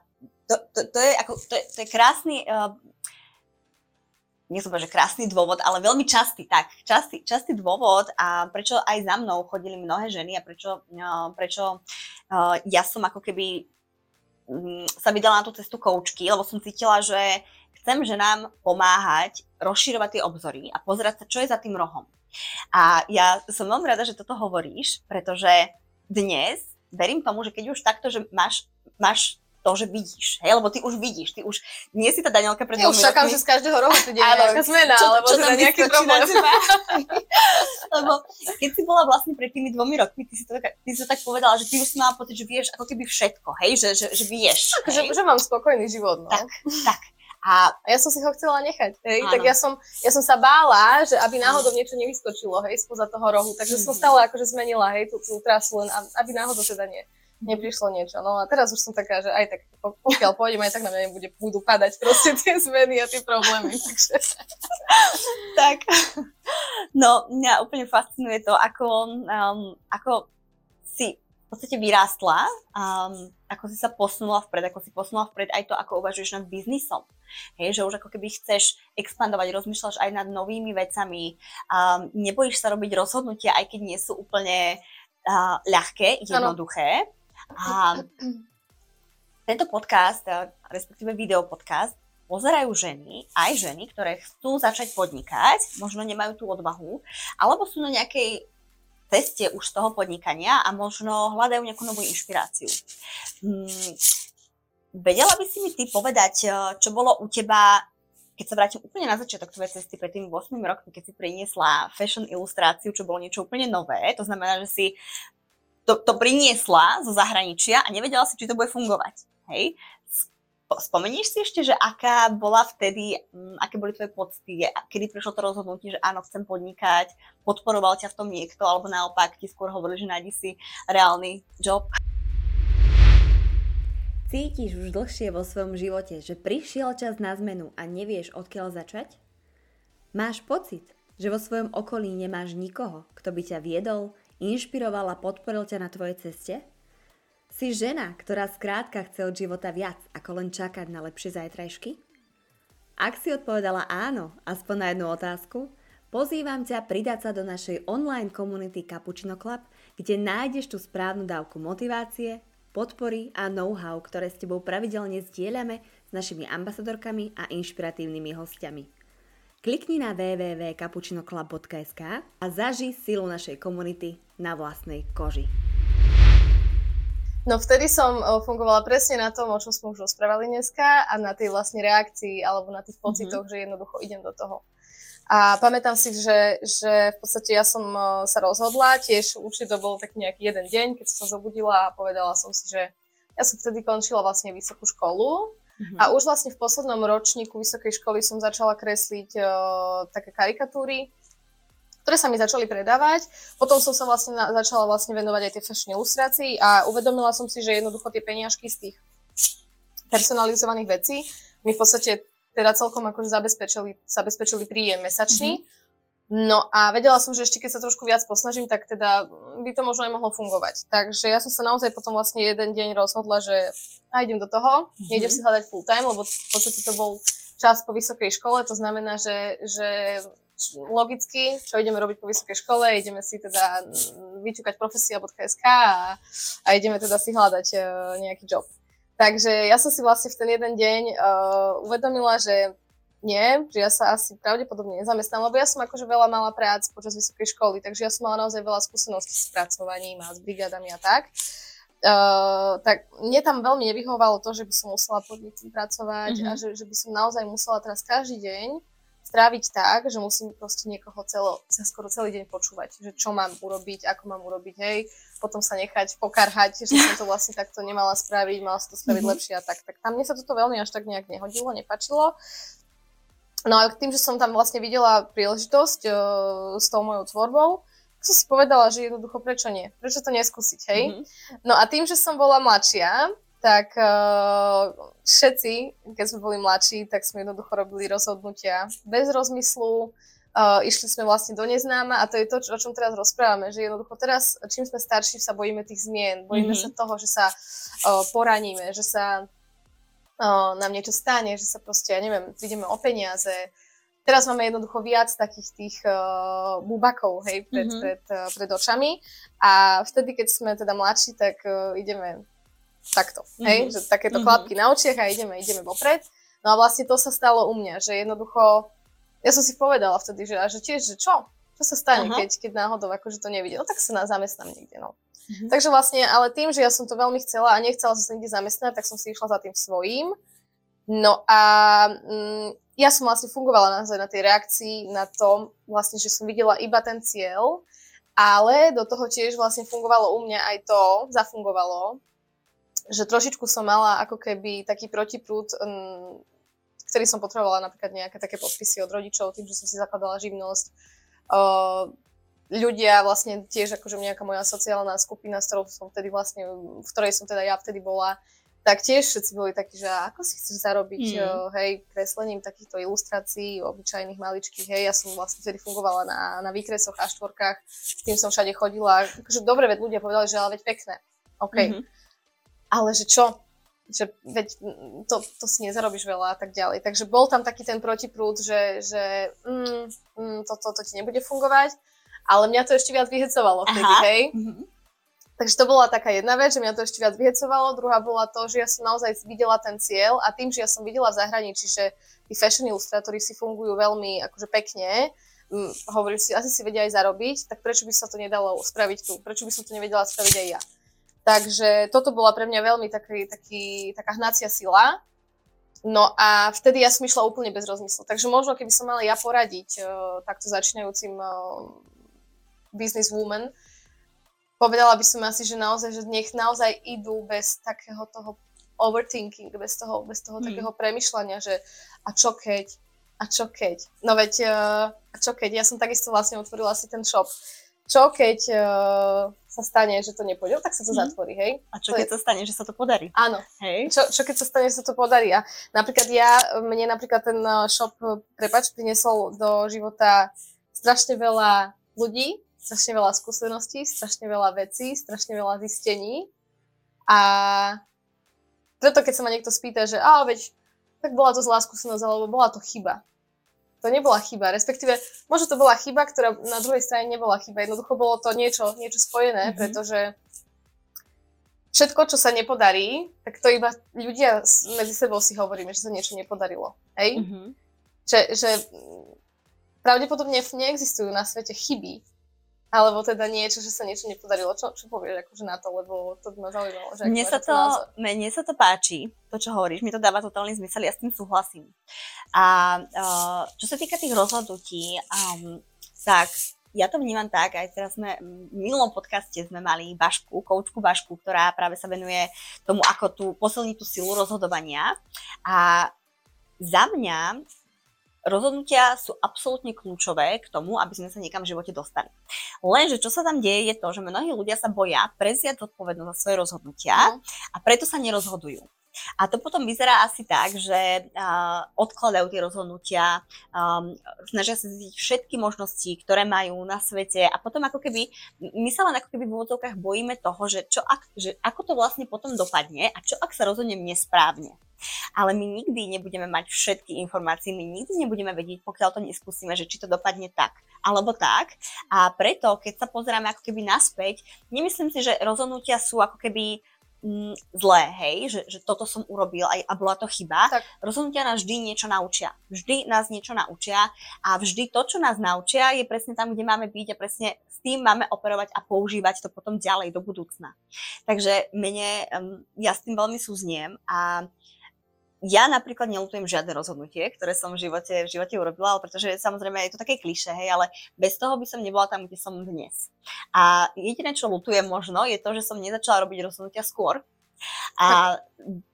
to, to, to, je, ako, to, je, to je krásny, uh, nie som že krásny dôvod, ale veľmi častý, tak, častý, častý dôvod a prečo aj za mnou chodili mnohé ženy a prečo, uh, prečo uh, ja som ako keby sa vydala na tú cestu koučky, lebo som cítila, že chcem ženám pomáhať rozširovať tie obzory a pozerať sa, čo je za tým rohom. A ja som veľmi rada, že toto hovoríš, pretože dnes verím tomu, že keď už takto, že máš, máš to, že vidíš, hej, lebo ty už vidíš, ty už nie si tá Danielka pred Ja už čakám, že z každého rohu tu deje nejaká zmena, čo, alebo čo teda nejaký problém. *laughs* lebo keď si bola vlastne pred tými dvomi rokmi, ty si to, ty si to tak povedala, že ty už si mala pocit, že vieš ako keby všetko, hej, že, že, že vieš. Tak, že, že mám spokojný život, no. Tak, tak. A ja som si ho chcela nechať, hej, tak ja som, ja som sa bála, že aby náhodou niečo nevyskočilo, hej, spoza toho rohu, takže som stále akože zmenila, hej, tú, tú trasu, len aby náhodou teda nie, neprišlo niečo. No a teraz už som taká, že aj tak, pokiaľ pôjdem, aj tak na mňa bude, budú padať proste tie zmeny a tie problémy, *laughs* takže... tak, no mňa úplne fascinuje to, ako, um, ako si podstate vyrástla, um, ako si sa posunula vpred, ako si posunula vpred aj to, ako uvažuješ nad biznisom. Hej, že už ako keby chceš expandovať, rozmýšľaš aj nad novými vecami, um, nebojíš sa robiť rozhodnutia, aj keď nie sú úplne uh, ľahké, jednoduché. A tento podcast, respektíve videopodcast, pozerajú ženy, aj ženy, ktoré chcú začať podnikať, možno nemajú tú odvahu, alebo sú na nejakej ceste už toho podnikania a možno hľadajú nejakú novú inšpiráciu. Hmm, vedela by si mi ty povedať, eh, čo bolo u teba, keď sa vrátim úplne na začiatok tvojej cesty pred tými 8 rokmi, keď si priniesla fashion ilustráciu, čo bolo niečo úplne nové, to znamená, že si to, to priniesla zo zahraničia a nevedela si, či to bude fungovať. Hej? Spomenieš si ešte, že aká bola vtedy, mm, aké boli tvoje pocity, kedy prišlo to rozhodnutie, že áno, chcem podnikať, podporoval ťa v tom niekto, alebo naopak ti skôr hovorili, že nájdi si reálny job? Cítiš už dlhšie vo svojom živote, že prišiel čas na zmenu a nevieš odkiaľ začať? Máš pocit, že vo svojom okolí nemáš nikoho, kto by ťa viedol, inšpiroval a podporil ťa na tvojej ceste? Si žena, ktorá skrátka chce od života viac, ako len čakať na lepšie zajtrajšky? Ak si odpovedala áno, aspoň na jednu otázku, pozývam ťa pridať sa do našej online komunity Cappuccino Club, kde nájdeš tú správnu dávku motivácie, podpory a know-how, ktoré s tebou pravidelne zdieľame s našimi ambasadorkami a inšpiratívnymi hostiami. Klikni na www.cappuccinoclub.sk a zaži silu našej komunity na vlastnej koži. No vtedy som uh, fungovala presne na tom, o čom sme už rozprávali dneska a na tej vlastne reakcii alebo na tých pocitoch, mm-hmm. že jednoducho idem do toho. A pamätám si, že, že v podstate ja som uh, sa rozhodla, tiež určite to bol taký nejaký jeden deň, keď som sa zobudila a povedala som si, že ja som vtedy končila vlastne vysokú školu mm-hmm. a už vlastne v poslednom ročníku vysokej školy som začala kresliť uh, také karikatúry ktoré sa mi začali predávať. Potom som sa vlastne na, začala vlastne venovať aj tie fashion ilustrácii a uvedomila som si, že jednoducho tie peniažky z tých personalizovaných vecí mi v podstate teda celkom akože zabezpečili, zabezpečili príjem mesačný. Mm-hmm. No a vedela som, že ešte keď sa trošku viac posnažím, tak teda by to možno aj mohlo fungovať. Takže ja som sa naozaj potom vlastne jeden deň rozhodla, že a idem do toho, mm-hmm. nejdem si hľadať full time, lebo v podstate to bol čas po vysokej škole, to znamená, že, že logicky, čo ideme robiť po vysokej škole, ideme si teda vyčúkať profesia.sk a, a ideme teda si hľadať uh, nejaký job. Takže ja som si vlastne v ten jeden deň uh, uvedomila, že nie, že ja sa asi pravdepodobne nezamestnám, lebo ja som akože veľa mala prác počas vysokej školy, takže ja som mala naozaj veľa skúseností s pracovaním a s brigádami a tak. Uh, tak mne tam veľmi nevyhovalo to, že by som musela pod pracovať mm-hmm. a že, že by som naozaj musela teraz každý deň stráviť tak, že musím proste niekoho celo, skoro celý deň počúvať, že čo mám urobiť, ako mám urobiť, hej. potom sa nechať pokarhať, že som to vlastne takto nemala spraviť, mala sa to spraviť mm-hmm. lepšie a tak. Tak tam mne sa toto veľmi až tak nejak nehodilo, nepačilo. No a tým, že som tam vlastne videla príležitosť uh, s tou mojou tvorbou, tak som si povedala, že jednoducho prečo nie? Prečo to neskúsiť, hej? Mm-hmm. No a tým, že som bola mladšia, tak uh, všetci, keď sme boli mladší, tak sme jednoducho robili rozhodnutia bez rozmyslu, Uh, išli sme vlastne do neznáma a to je to, o čom teraz rozprávame, že jednoducho teraz, čím sme starší, sa bojíme tých zmien, bojíme mm-hmm. sa toho, že sa uh, poraníme, že sa uh, nám niečo stane, že sa proste, ja neviem, prídeme o peniaze. Teraz máme jednoducho viac takých tých uh, bubakov, hej, pred, mm-hmm. pred, uh, pred očami a vtedy, keď sme teda mladší, tak uh, ideme takto, mm-hmm. hej, že takéto mm-hmm. klapky na očiach a ideme, ideme vopred. No a vlastne to sa stalo u mňa, že jednoducho ja som si povedala vtedy, že, a že tiež, že čo? Čo sa stane, keď, keď náhodou akože to nevidie? No tak sa na zamestnám niekde, no. Uh-huh. Takže vlastne, ale tým, že ja som to veľmi chcela a nechcela som sa nikde zamestnať, tak som si išla za tým svojím. No a mm, ja som vlastne fungovala naozaj na tej reakcii, na tom vlastne, že som videla iba ten cieľ, ale do toho tiež vlastne fungovalo u mňa aj to, zafungovalo, že trošičku som mala ako keby taký protiprúd mm, ktorý som potrebovala napríklad nejaké také podpisy od rodičov, tým, že som si zakladala živnosť. Uh, ľudia vlastne tiež akože nejaká moja sociálna skupina, s ktorou som vtedy vlastne, v ktorej som teda ja vtedy bola, tak tiež všetci boli takí, že ako si chceš zarobiť, mm. hej, kreslením takýchto ilustrácií, obyčajných maličkých, hej, ja som vlastne vtedy fungovala na, na výkresoch a štvorkách, s tým som všade chodila, akože dobre, veď ľudia povedali, že ale veď pekné, OK, mm-hmm. ale že čo, že veď to, to si nezarobíš veľa a tak ďalej. Takže bol tam taký ten protiprúd, že, že mm, mm, toto to, to ti nebude fungovať, ale mňa to ešte viac vyhecovalo vtedy, Aha. hej. Mm-hmm. Takže to bola taká jedna vec, že mňa to ešte viac vyhecovalo. Druhá bola to, že ja som naozaj videla ten cieľ a tým, že ja som videla v zahraničí, že tí fashion ilustrátori si fungujú veľmi akože pekne, hm, hovorím si, asi si vedia aj zarobiť, tak prečo by sa to nedalo spraviť tu? Prečo by som to nevedela spraviť aj ja? Takže toto bola pre mňa veľmi taký, taký, taká hnacia sila. No a vtedy ja som išla úplne bez rozmyslu. Takže možno, keby som mala ja poradiť uh, takto začínajúcim uh, business woman, povedala by som asi, že naozaj, že nech naozaj idú bez takého toho overthinking, bez toho, bez toho hmm. takého premyšľania, že a čo keď, a čo keď. No veď, uh, a čo keď, ja som takisto vlastne otvorila si ten shop čo keď uh, sa stane, že to nepôjde, tak sa to mm. zatvorí, hej? A čo to keď je... sa stane, že sa to podarí? Áno. Hej. Čo, čo keď sa stane, že sa to podarí? A napríklad ja, mne napríklad ten eh, shop, prepač, priniesol do života strašne veľa ľudí, strašne veľa skúseností, strašne veľa vecí, strašne veľa zistení. A preto, keď sa ma niekto spýta, že a veď, tak bola to zlá skúsenosť, alebo bola to chyba to nebola chyba, respektíve možno to bola chyba, ktorá na druhej strane nebola chyba. Jednoducho bolo to niečo, niečo spojené, mm-hmm. pretože všetko, čo sa nepodarí, tak to iba ľudia medzi sebou si hovoríme, že sa niečo nepodarilo. Hej? Mm-hmm. Že, že pravdepodobne neexistujú na svete chyby, alebo teda niečo, že sa niečo nepodarilo. Čo, čo povieš akože na to, lebo to by ma zaujímalo. Že mne, sa to, mne sa to páči, to čo hovoríš, mi to dáva totálny zmysel, ja s tým súhlasím. A uh, čo sa týka tých rozhodnutí, um, tak ja to vnímam tak, aj teraz sme v minulom podcaste sme mali Bašku, koučku Bašku, ktorá práve sa venuje tomu, ako tu posilniť tú silu rozhodovania. A za mňa rozhodnutia sú absolútne kľúčové k tomu, aby sme sa niekam v živote dostali. Lenže čo sa tam deje je to, že mnohí ľudia sa boja preziať zodpovednosť za svoje rozhodnutia no. a preto sa nerozhodujú. A to potom vyzerá asi tak, že uh, odkladajú tie rozhodnutia, um, snažia sa zistiť všetky možnosti, ktoré majú na svete a potom ako keby, my sa len ako keby v úvodzovkách bojíme toho, že, čo ak, že ako to vlastne potom dopadne a čo ak sa rozhodnem nesprávne. Ale my nikdy nebudeme mať všetky informácie, my nikdy nebudeme vedieť, pokiaľ to neskúsime, že či to dopadne tak alebo tak. A preto, keď sa pozeráme ako keby naspäť, nemyslím si, že rozhodnutia sú ako keby mm, zlé, hej, že, že toto som urobil aj, a bola to chyba. Tak. Rozhodnutia nás vždy niečo naučia. Vždy nás niečo naučia a vždy to, čo nás naučia, je presne tam, kde máme byť a presne s tým máme operovať a používať to potom ďalej do budúcna. Takže mene, um, ja s tým veľmi súzniem a ja napríklad nelutujem žiadne rozhodnutie, ktoré som v živote, v živote urobila, pretože samozrejme je to také kliše, hej, ale bez toho by som nebola tam, kde som dnes. A jediné, čo lutujem možno, je to, že som nezačala robiť rozhodnutia skôr. A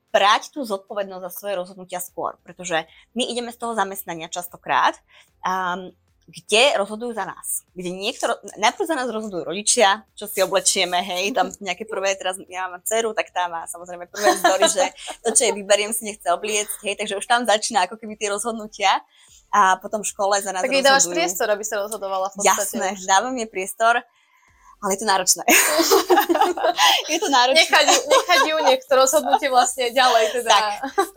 brať tú zodpovednosť za svoje rozhodnutia skôr, pretože my ideme z toho zamestnania častokrát um, kde rozhodujú za nás. Kde niekto, najprv za nás rozhodujú rodičia, čo si oblečieme, hej, tam nejaké prvé, teraz ja mám dceru, tak tá má samozrejme prvé vzory, že to, čo jej vyberiem, si nechce obliecť, hej, takže už tam začína ako keby tie rozhodnutia a potom v škole za nás tak. Tak dávaš priestor, aby sa rozhodovala v podstate. Jasné, dávam jej priestor ale je to náročné. *laughs* je to náročné. Nechať nechať ju niekto rozhodnutie vlastne ďalej. Teda. Tak,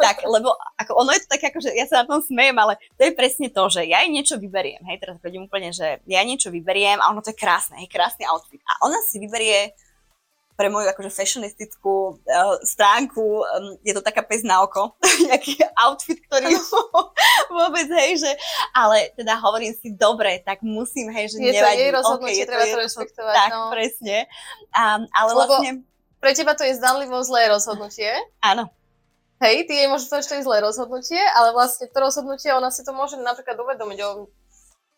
tak, lebo ako ono je to také, ako, že ja sa na tom smejem, ale to je presne to, že ja jej niečo vyberiem. Hej, teraz chodím úplne, že ja niečo vyberiem a ono to je krásne, hej, krásny outfit. A ona si vyberie pre moju akože fashionistickú uh, stránku um, je to taká pes na oko, *laughs* nejaký outfit, ktorý *laughs* vôbec, hej, že, ale teda hovorím si, dobre, tak musím, hej, že je nevadí. To jej rozhodnutie, okay, treba to, to rešpektovať. Tak, no. presne. Um, ale Lebo vlastne... pre teba to je zdanlivo zlé rozhodnutie. Áno. Hej, ty jej môžeš povedať, že to je zlé rozhodnutie, ale vlastne to rozhodnutie, ona si to môže napríklad uvedomiť o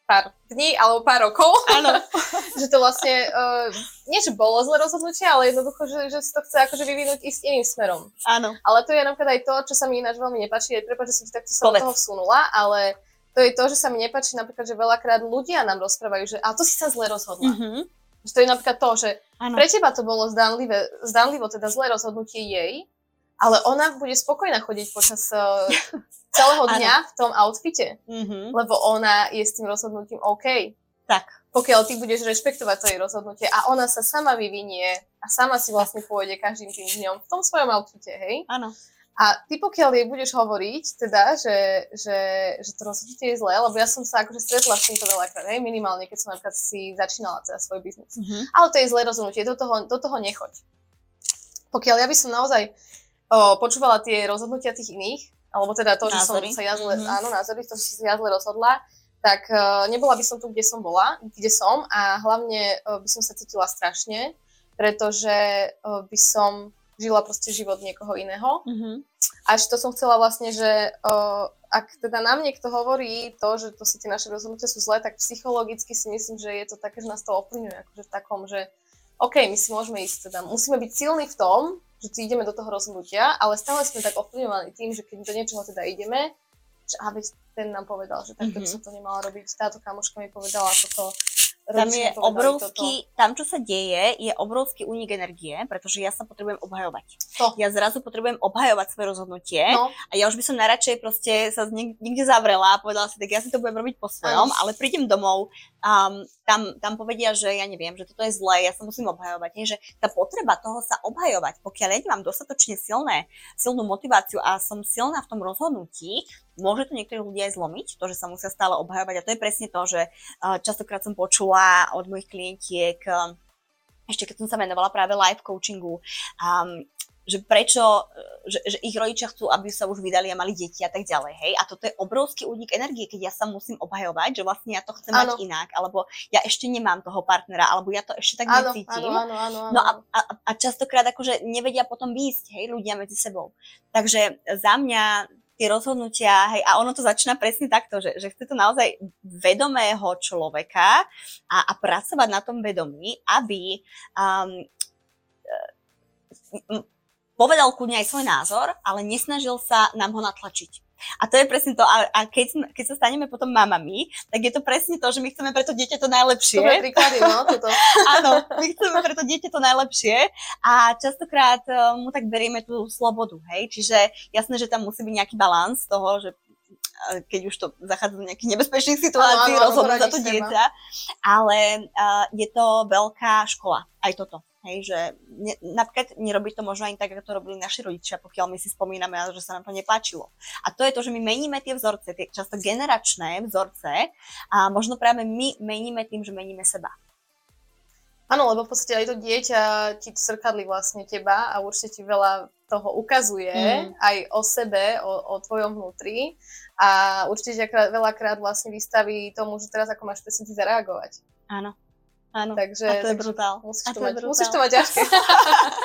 pár dní alebo pár rokov. Áno. *laughs* že to vlastne, uh, nie že bolo zlé rozhodnutie, ale jednoducho, že, že si to chce akože vyvinúť ísť iným smerom. Áno. Ale to je napríklad aj to, čo sa mi ináč veľmi nepáči, aj prepáč, že som ti takto sa do toho vsunula, ale to je to, že sa mi nepáči napríklad, že veľakrát ľudia nám rozprávajú, že a to si sa zle rozhodla. Mm-hmm. Že to je napríklad to, že ano. pre teba to bolo zdanlivé, zdanlivo, teda zlé rozhodnutie jej, ale ona bude spokojná chodiť počas uh, celého dňa v tom outfite, mm-hmm. lebo ona je s tým rozhodnutím OK. Tak. Pokiaľ ty budeš rešpektovať to jej rozhodnutie a ona sa sama vyvinie a sama si vlastne pôjde každým tým dňom v tom svojom outfite, hej? Áno. A ty pokiaľ jej budeš hovoriť, teda, že, že, že to rozhodnutie je zlé, lebo ja som sa akože stretla s týmto veľakrát, hej, minimálne, keď som napríklad si začínala teda svoj biznis. Mm-hmm. Ale to je zlé rozhodnutie, do toho, do toho nechoď. Pokiaľ ja by som naozaj o, počúvala tie rozhodnutia tých iných, alebo teda to, názory. že som sa ja zle, mm-hmm. áno, názory, to, že som sa ja zle rozhodla, tak uh, nebola by som tu, kde som bola, kde som a hlavne uh, by som sa cítila strašne, pretože uh, by som žila proste život niekoho iného. Mm-hmm. Až to som chcela vlastne, že uh, ak teda nám niekto hovorí to, že to si tie naše rozhodnutia sú zlé, tak psychologicky si myslím, že je to také, že nás to ovplyvňuje, akože v takom, že OK, my si môžeme ísť teda, musíme byť silní v tom, že si ideme do toho rozhodnutia, ale stále sme tak ovplyvňovaní tým, že keď do niečoho teda ideme, že a veď ten nám povedal, že takto mm-hmm. by som to nemala robiť, táto kamoška mi povedala toto, tam je obrovský, toto. tam čo sa deje, je obrovský únik energie, pretože ja sa potrebujem obhajovať. To. Ja zrazu potrebujem obhajovať svoje rozhodnutie no. a ja už by som najradšej proste sa niekde zavrela a povedala si, tak ja si to budem robiť po svojom, Aj. ale prídem domov, um, tam, tam povedia, že ja neviem, že toto je zlé, ja sa musím obhajovať. Nie? Že tá potreba toho sa obhajovať, pokiaľ ja nemám dostatočne silné, silnú motiváciu a som silná v tom rozhodnutí, môže to niektorí ľudia aj zlomiť, to, že sa musia stále obhajovať. A to je presne to, že častokrát som počula od mojich klientiek, ešte keď som sa venovala práve live coachingu, um, že prečo, že, že ich rodičia chcú, aby sa už vydali a mali deti a tak ďalej, hej. A toto je obrovský únik energie, keď ja sa musím obhajovať, že vlastne ja to chcem ano. mať inak, alebo ja ešte nemám toho partnera, alebo ja to ešte tak ano, necítim. Ano, ano, ano, ano. No a, a, a častokrát akože nevedia potom výjsť, hej, ľudia medzi sebou. Takže za mňa tie rozhodnutia, hej, a ono to začína presne takto, že, že chce to naozaj vedomého človeka a, a pracovať na tom vedomí, aby um, povedal kľudne aj svoj názor, ale nesnažil sa nám ho natlačiť. A to je presne to, a, a keď, keď sa staneme potom mamami, tak je to presne to, že my chceme pre to dieťa to najlepšie. Príklady, no, toto. *laughs* Áno, my chceme pre to dieťa to najlepšie a častokrát uh, mu tak berieme tú slobodu, hej, čiže jasné, že tam musí byť nejaký balans toho, že e, keď už to zachádza do nejakých nebezpečných situácií, rozhodnúť za to dieťa, ale uh, je to veľká škola, aj toto. Hej, že ne, napríklad nerobí to možno ani tak, ako to robili naši rodičia, pokiaľ my si spomíname, že sa nám to nepáčilo. A to je to, že my meníme tie vzorce, tie často generačné vzorce a možno práve my meníme tým, že meníme seba. Áno, lebo v podstate aj to dieťa ti srkadli vlastne teba a určite ti veľa toho ukazuje mm. aj o sebe, o, o tvojom vnútri a určite ťa veľakrát vlastne vystaví tomu, že teraz ako máš presne zareagovať. Áno. Áno, takže, a to je brutál. Musíš, to, to, mať, musíš to mať ťažké.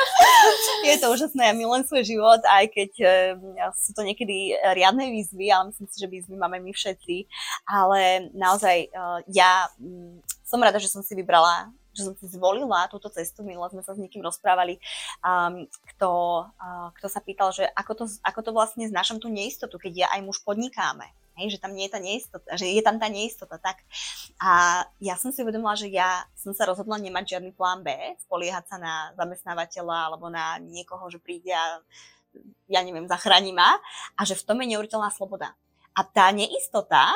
*laughs* je to úžasné, ja milujem svoj život, aj keď uh, sú to niekedy riadne výzvy, ale myslím si, že výzvy máme my všetci. Ale naozaj uh, ja um, som rada, že som si vybrala že som si zvolila túto cestu. Minule sme sa s niekým rozprávali, um, kto, uh, kto sa pýtal, že ako to, ako to vlastne znášam tú neistotu, keď ja aj muž podnikáme. Hej, že tam nie je tá neistota, že je tam tá neistota, tak. A ja som si uvedomila, že ja som sa rozhodla nemať žiadny plán B, spoliehať sa na zamestnávateľa alebo na niekoho, že príde a ja neviem, zachráni ma a že v tom je neuveriteľná sloboda. A tá neistota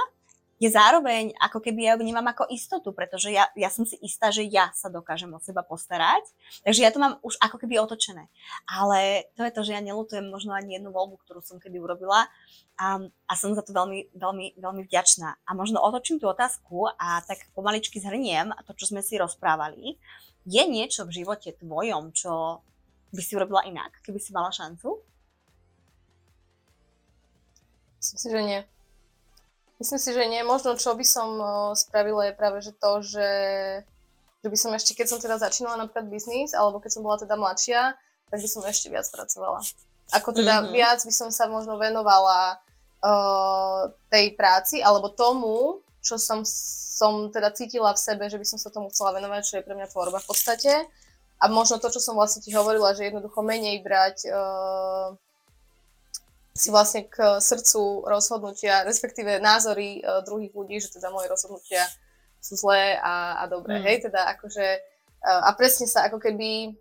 je zároveň ako keby ja vnímam ako istotu, pretože ja, ja som si istá, že ja sa dokážem o seba postarať. Takže ja to mám už ako keby otočené. Ale to je to, že ja nelutujem možno ani jednu voľbu, ktorú som kedy urobila a, a som za to veľmi, veľmi, veľmi vďačná. A možno otočím tú otázku a tak pomaličky zhrniem to, čo sme si rozprávali. Je niečo v živote tvojom, čo by si urobila inak, keby si mala šancu? Myslím si, že nie. Myslím si, že nie. Možno, čo by som spravila je práve že to, že, že by som ešte, keď som teda začínala napríklad biznis, alebo keď som bola teda mladšia, tak by som ešte viac pracovala. Ako teda mm-hmm. viac by som sa možno venovala uh, tej práci, alebo tomu, čo som, som teda cítila v sebe, že by som sa tomu chcela venovať, čo je pre mňa tvorba v podstate. A možno to, čo som vlastne ti hovorila, že jednoducho menej brať uh, si vlastne k srdcu rozhodnutia, respektíve názory uh, druhých ľudí, že teda moje rozhodnutia sú zlé a, a dobré, mm. hej, teda akože uh, a presne sa ako keby,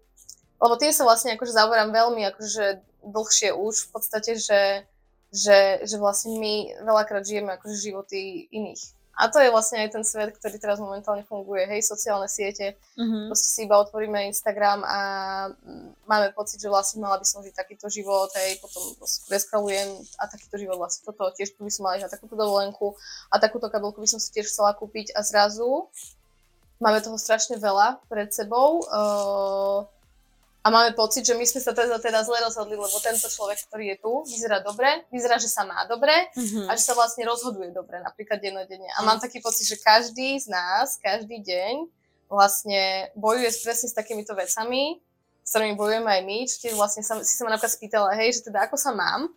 lebo tým sa vlastne akože zaoberám veľmi akože dlhšie už v podstate, že, že, že vlastne my veľakrát žijeme akože životy iných a to je vlastne aj ten svet, ktorý teraz momentálne funguje, hej, sociálne siete. Uh-huh. Proste si iba otvoríme Instagram a máme pocit, že vlastne mala by som žiť takýto život, hej, potom preskalujem a takýto život vlastne toto, tiež by som mala ísť na takúto dovolenku a takúto kabelku by som si tiež chcela kúpiť a zrazu máme toho strašne veľa pred sebou. Uh, a máme pocit, že my sme sa teda, teda zle rozhodli, lebo tento človek, ktorý je tu, vyzerá dobre, vyzerá, že sa má dobre mm-hmm. a že sa vlastne rozhoduje dobre, napríklad dennodenne. A mám taký pocit, že každý z nás, každý deň vlastne bojuje presne s takýmito vecami, s ktorými bojujeme aj my, čiže vlastne sa, si sa ma napríklad spýtala, hej, že teda ako sa mám.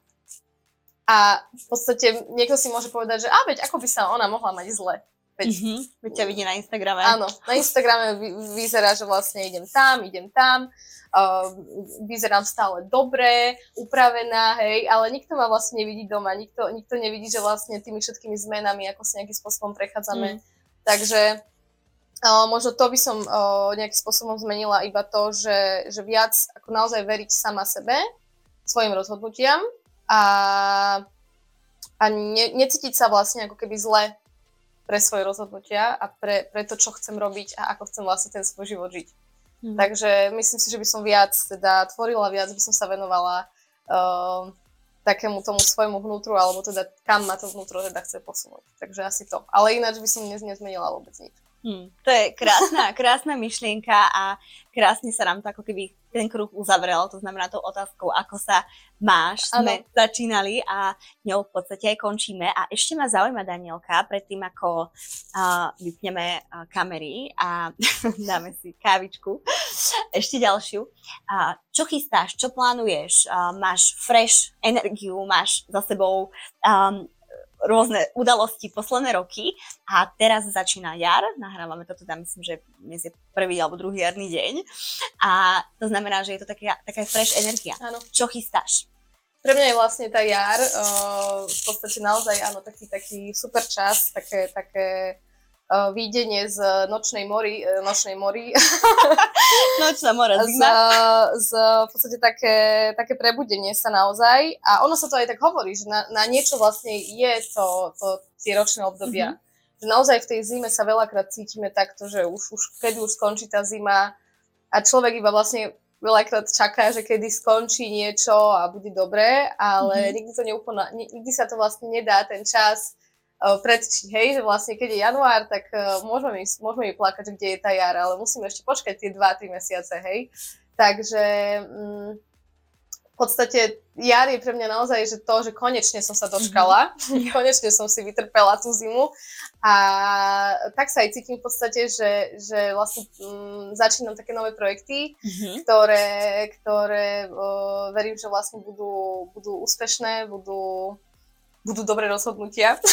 A v podstate niekto si môže povedať, že a veď ako by sa ona mohla mať zle. Veď, mm-hmm. veď ťa vidí na Instagrame. Áno, na Instagrame vyzerá, že vlastne idem tam, idem tam uh, vyzerám stále dobre, upravená, hej, ale nikto ma vlastne nevidí doma, nikto, nikto nevidí, že vlastne tými všetkými zmenami, ako sa nejakým spôsobom prechádzame. Mm. Takže uh, možno to by som uh, nejakým spôsobom zmenila iba to, že, že viac ako naozaj veriť sama sebe, svojim rozhodnutiam a, a ne, necítiť sa vlastne ako keby zle pre svoje rozhodnutia a pre, pre to, čo chcem robiť a ako chcem vlastne ten svoj život žiť. Mm. Takže myslím si, že by som viac teda tvorila, viac by som sa venovala uh, takému tomu svojmu vnútru, alebo teda kam ma to vnútro teda chce posunúť. Takže asi to. Ale ináč by som dnes nezmenila vôbec nič. Hmm, to je krásna, *laughs* krásna myšlienka a krásne sa nám to ako keby ten kruh uzavrel, to znamená tou otázkou, ako sa máš, ano. sme začínali a ňou v podstate aj končíme. A ešte ma zaujíma, Danielka, predtým ako uh, vypneme uh, kamery a *laughs* dáme si kávičku, *laughs* ešte ďalšiu. Uh, čo chystáš, čo plánuješ? Uh, máš fresh energiu, máš za sebou um, rôzne udalosti posledné roky a teraz začína jar, nahrávame to teda myslím, že dnes je prvý alebo druhý jarný deň a to znamená, že je to taká, taká fresh energia. Áno. Čo chystáš? Pre mňa je vlastne tá jar uh, v podstate naozaj áno, taký, taký super čas, také, také výdenie z nočnej mori, uh, nočnej mori. *laughs* Nočná mora, z, z, v podstate také, také prebudenie sa naozaj. A ono sa to aj tak hovorí, že na, na niečo vlastne je to, to tie ročné obdobia. Mm-hmm. Že naozaj v tej zime sa veľakrát cítime takto, že už, už keď už skončí tá zima a človek iba vlastne veľakrát čaká, že kedy skončí niečo a bude dobré, ale mm-hmm. nikdy, to neúplno, nikdy sa to vlastne nedá, ten čas uh, predčiť, hej, že vlastne keď je január, tak uh, môžeme, mi, môžeme mi plakať, kde je tá jar, ale musíme ešte počkať tie 2-3 mesiace, hej. Takže um, v podstate jar je pre mňa naozaj že to, že konečne som sa dočkala, mm-hmm. *laughs* konečne som si vytrpela tú zimu a tak sa aj cítim v podstate, že, že vlastne m, mm, začínam také nové projekty, mm-hmm. ktoré, ktoré o, verím, že vlastne budú, budú úspešné, budú, budú dobré rozhodnutia. *laughs*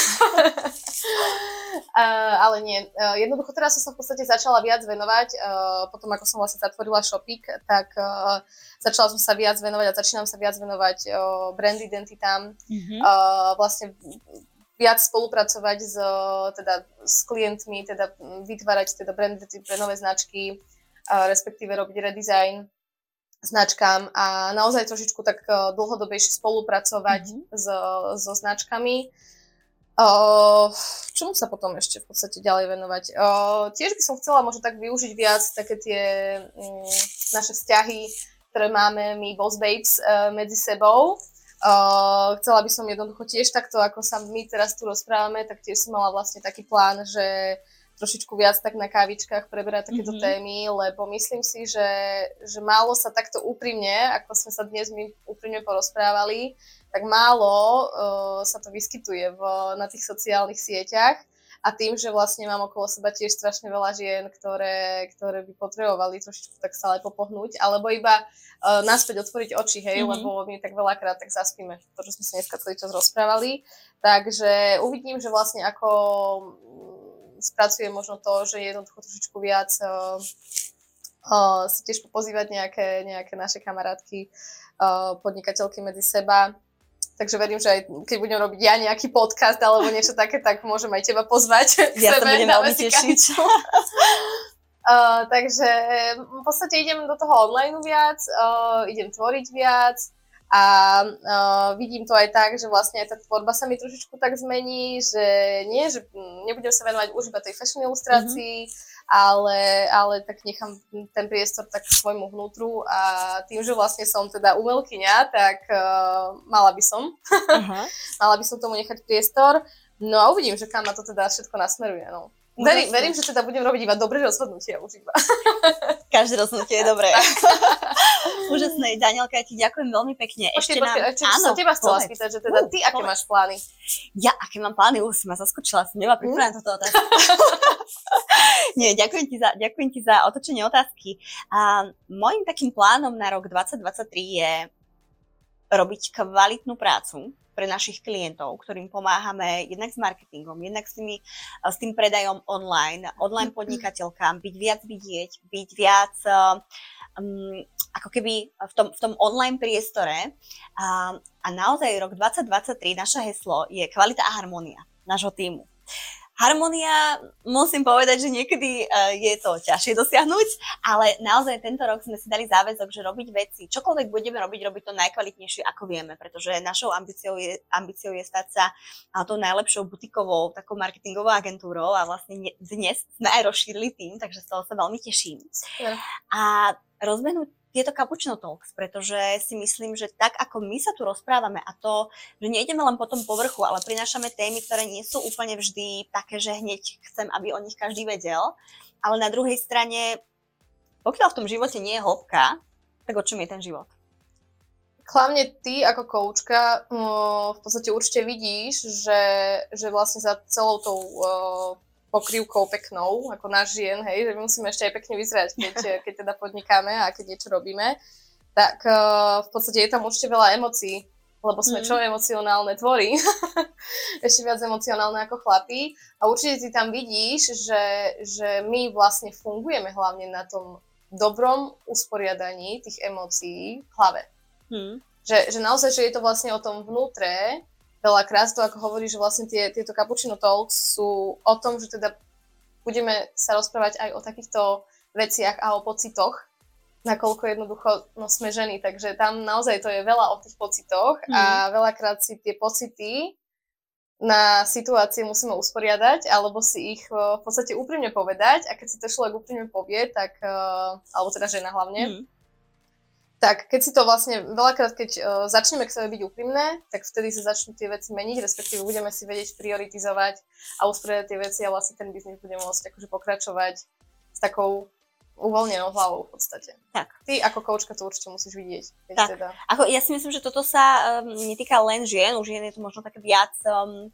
Uh, ale nie. Uh, jednoducho teraz som sa v podstate začala viac venovať, uh, potom ako som vlastne zatvorila Shopik, tak uh, začala som sa viac venovať a začínam sa viac venovať uh, brand identitám, mm-hmm. uh, vlastne viac spolupracovať s, teda, s klientmi, teda vytvárať teda brand pre nové značky, uh, respektíve robiť redesign značkám a naozaj trošičku tak dlhodobejšie spolupracovať mm-hmm. so, so značkami. Uh, čomu sa potom ešte v podstate ďalej venovať? Uh, tiež by som chcela možno tak využiť viac také tie um, naše vzťahy, ktoré máme my Boss Babes uh, medzi sebou. Uh, chcela by som jednoducho tiež takto, ako sa my teraz tu rozprávame, tak tiež som mala vlastne taký plán, že trošičku viac tak na kávičkách preberať takéto mm-hmm. témy, lebo myslím si, že, že málo sa takto úprimne, ako sme sa dnes my úprimne porozprávali, tak málo uh, sa to vyskytuje v, na tých sociálnych sieťach. A tým, že vlastne mám okolo seba tiež strašne veľa žien, ktoré, ktoré by potrebovali trošičku tak stále popohnúť, alebo iba uh, naspäť otvoriť oči, hej, mm-hmm. lebo my tak veľakrát tak zaspíme, to, čo sme sa dneska celý čas rozprávali. Takže uvidím, že vlastne ako spracuje možno to, že jednoducho trošičku viac uh, uh, si tiež pozývať nejaké, nejaké naše kamarátky, uh, podnikateľky medzi seba, Takže verím, že aj keď budem robiť ja nejaký podcast alebo niečo také, tak môžem aj teba pozvať. Ja sa budem veľmi tešiť. uh, *laughs* takže v podstate idem do toho online viac, uh, idem tvoriť viac a uh, vidím to aj tak, že vlastne aj tá tvorba sa mi trošičku tak zmení, že nie, že nebudem sa venovať už iba tej fashion ilustrácii, mm-hmm ale, ale tak nechám ten priestor tak svojmu vnútru a tým, že vlastne som teda umelkyňa, tak uh, mala by som. Uh-huh. *laughs* mala by som tomu nechať priestor. No a uvidím, že kam ma to teda všetko nasmeruje. No. Verím, verím, že teda budem robiť iba dobré rozhodnutie už iba. *laughs* Každé rozhodnutie je dobré. *laughs* Úžasné, Danielka, ja ti ďakujem veľmi pekne. Ešte počkej, nám... Počkej, áno, som teba chcela spýtať, že teda ty, aké máš plány? Ja, aké mám plány? Už som ma zaskočila, som nemá pripravená mm. toto otázku. *laughs* Nie, ďakujem ti, za, ďakujem ti za otočenie otázky. A môjim takým plánom na rok 2023 je robiť kvalitnú prácu pre našich klientov, ktorým pomáhame jednak s marketingom, jednak s, tými, s tým predajom online, online podnikateľkám, byť viac vidieť, byť viac um, ako keby v tom, v tom online priestore. A, a naozaj rok 2023, naše heslo je kvalita a harmonia nášho týmu. Harmonia, musím povedať, že niekedy uh, je to ťažšie dosiahnuť, ale naozaj tento rok sme si dali záväzok, že robiť veci, čokoľvek budeme robiť, robiť to najkvalitnejšie, ako vieme, pretože našou ambíciou je, ambíciou je stať sa tou najlepšou butikovou, takou marketingovou agentúrou a vlastne ne, dnes sme aj rozšírili tým, takže z toho sa veľmi teším. Yeah. A rozbehnúť tieto Cappuccino Talks, pretože si myslím, že tak ako my sa tu rozprávame a to, že nejdeme len po tom povrchu, ale prinášame témy, ktoré nie sú úplne vždy také, že hneď chcem, aby o nich každý vedel, ale na druhej strane, pokiaľ v tom živote nie je hĺbka, tak o čom je ten život? Hlavne ty ako koučka no, v podstate určite vidíš, že, že vlastne za celou tou uh, pokrývkou peknou, ako náš žien, hej, že my musíme ešte aj pekne vyzerať, keď, *laughs* keď teda podnikáme a keď niečo robíme, tak uh, v podstate je tam určite veľa emócií, lebo sme mm. čo emocionálne tvorí, *laughs* ešte viac emocionálne ako chlapí a určite ty tam vidíš, že, že my vlastne fungujeme hlavne na tom dobrom usporiadaní tých emócií v hlave. Mm. Že, že naozaj, že je to vlastne o tom vnútre, veľakrát to, ako hovorí, že vlastne tie, tieto Cappuccino Talks sú o tom, že teda budeme sa rozprávať aj o takýchto veciach a o pocitoch, nakoľko jednoducho no, sme ženy, takže tam naozaj to je veľa o tých pocitoch mm. a mhm. veľakrát si tie pocity na situácie musíme usporiadať, alebo si ich v podstate úprimne povedať a keď si to človek úprimne povie, tak, alebo teda žena hlavne, mm tak keď si to vlastne, veľakrát, keď uh, začneme k sebe byť úprimné, tak vtedy sa začnú tie veci meniť, respektíve budeme si vedieť prioritizovať a usporiadať tie veci a vlastne ten biznis bude môcť akože pokračovať s takou uvoľnenou hlavou v podstate. Tak. Ty ako koučka to určite musíš vidieť. Tak. Teda... Ako, ja si myslím, že toto sa um, netýka len žien, už žien je to možno také viac um,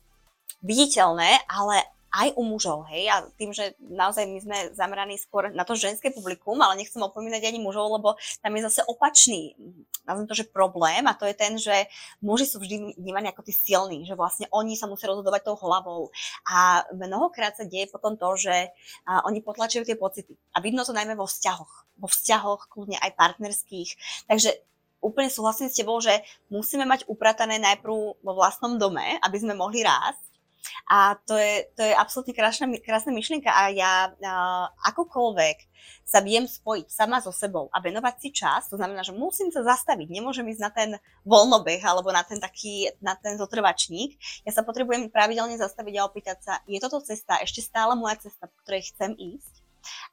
viditeľné, ale aj u mužov, hej, a tým, že naozaj my sme zameraní skôr na to ženské publikum, ale nechcem opomínať ani mužov, lebo tam je zase opačný, nazvem to, že problém a to je ten, že muži sú vždy vnímaní ako tí silní, že vlastne oni sa musia rozhodovať tou hlavou. A mnohokrát sa deje potom to, že oni potlačujú tie pocity. A vidno to najmä vo vzťahoch, vo vzťahoch kľudne aj partnerských, takže úplne súhlasím s tebou, že musíme mať upratané najprv vo vlastnom dome, aby sme mohli rásť a to je, to je absolútne krásna, krásna myšlienka a ja uh, akokoľvek sa viem spojiť sama so sebou a venovať si čas, to znamená, že musím sa zastaviť, nemôžem ísť na ten voľnobeh alebo na ten taký, na ten zotrvačník. Ja sa potrebujem pravidelne zastaviť a opýtať sa, je toto cesta, ešte stále moja cesta, po ktorej chcem ísť?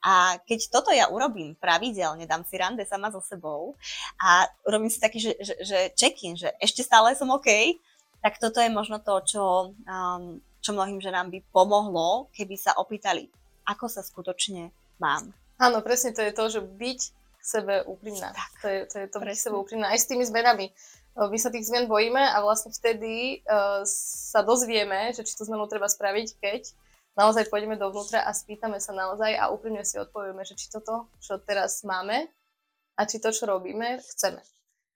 A keď toto ja urobím pravidelne, dám si rande sama so sebou a urobím si taký, že, že, že check-in, že ešte stále som OK, tak toto je možno to, čo, um, čo mnohým ženám by pomohlo, keby sa opýtali, ako sa skutočne mám. Áno, presne to je to, že byť k sebe úprimná. Tak, to je to, je to byť k sebe úprimná. Aj s tými zmenami. My sa tých zmien bojíme a vlastne vtedy uh, sa dozvieme, že či tú zmenu treba spraviť, keď naozaj pôjdeme dovnútra a spýtame sa naozaj a úprimne si odpovieme, že či toto, čo teraz máme a či to, čo robíme, chceme.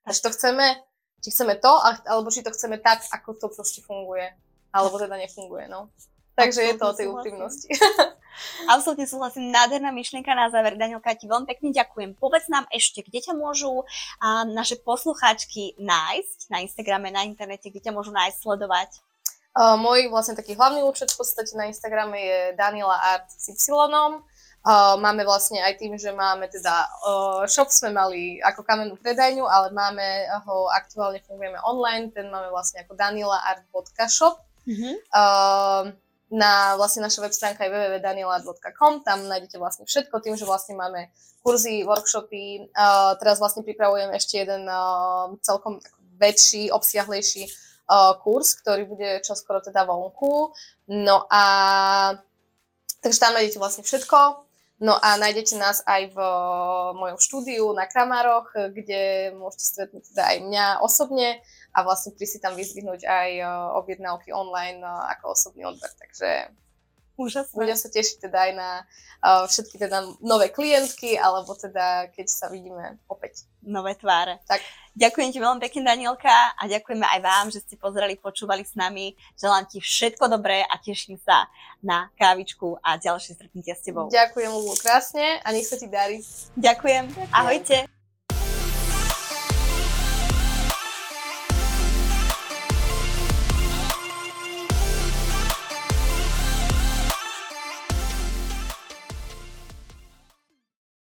A či to chceme či chceme to, alebo či to chceme tak, ako to proste funguje. Alebo teda nefunguje, no. Takže je to o tej úprimnosti. *laughs* Absolutne súhlasím. Nádherná myšlienka na záver. Danielka, ti veľmi pekne ďakujem. Povedz nám ešte, kde ťa môžu a, naše poslucháčky nájsť na Instagrame, na internete, kde ťa môžu nájsť, sledovať? Uh, môj vlastne taký hlavný účet v podstate na Instagrame je Daniela Art s Y. Uh, máme vlastne aj tým, že máme teda uh, shop sme mali ako kamennú predajňu, ale máme ho aktuálne fungujeme online, ten máme vlastne ako danielaart.shop. Mm-hmm. Uh, na vlastne naša web stránka je www.danielaart.com, tam nájdete vlastne všetko, tým, že vlastne máme kurzy, workshopy, uh, teraz vlastne pripravujem ešte jeden uh, celkom väčší, obsiahlejší uh, kurz, ktorý bude čoskoro teda vonku. No a takže tam nájdete vlastne všetko. No a nájdete nás aj v mojom štúdiu na Kramároch, kde môžete stretnúť teda aj mňa osobne a vlastne si tam vyzvihnúť aj objednávky online ako osobný odber. Takže Úžasné. Budem sa tešiť teda aj na uh, všetky teda nové klientky, alebo teda keď sa vidíme opäť. Nové tváre. Tak. Ďakujem ti veľmi pekne, Danielka, a ďakujeme aj vám, že ste pozreli, počúvali s nami. Želám ti všetko dobré a teším sa na kávičku a ďalšie stretnutia s tebou. Ďakujem, Lulu, krásne a nech sa ti darí. Ďakujem. Ďakujem. Ahojte.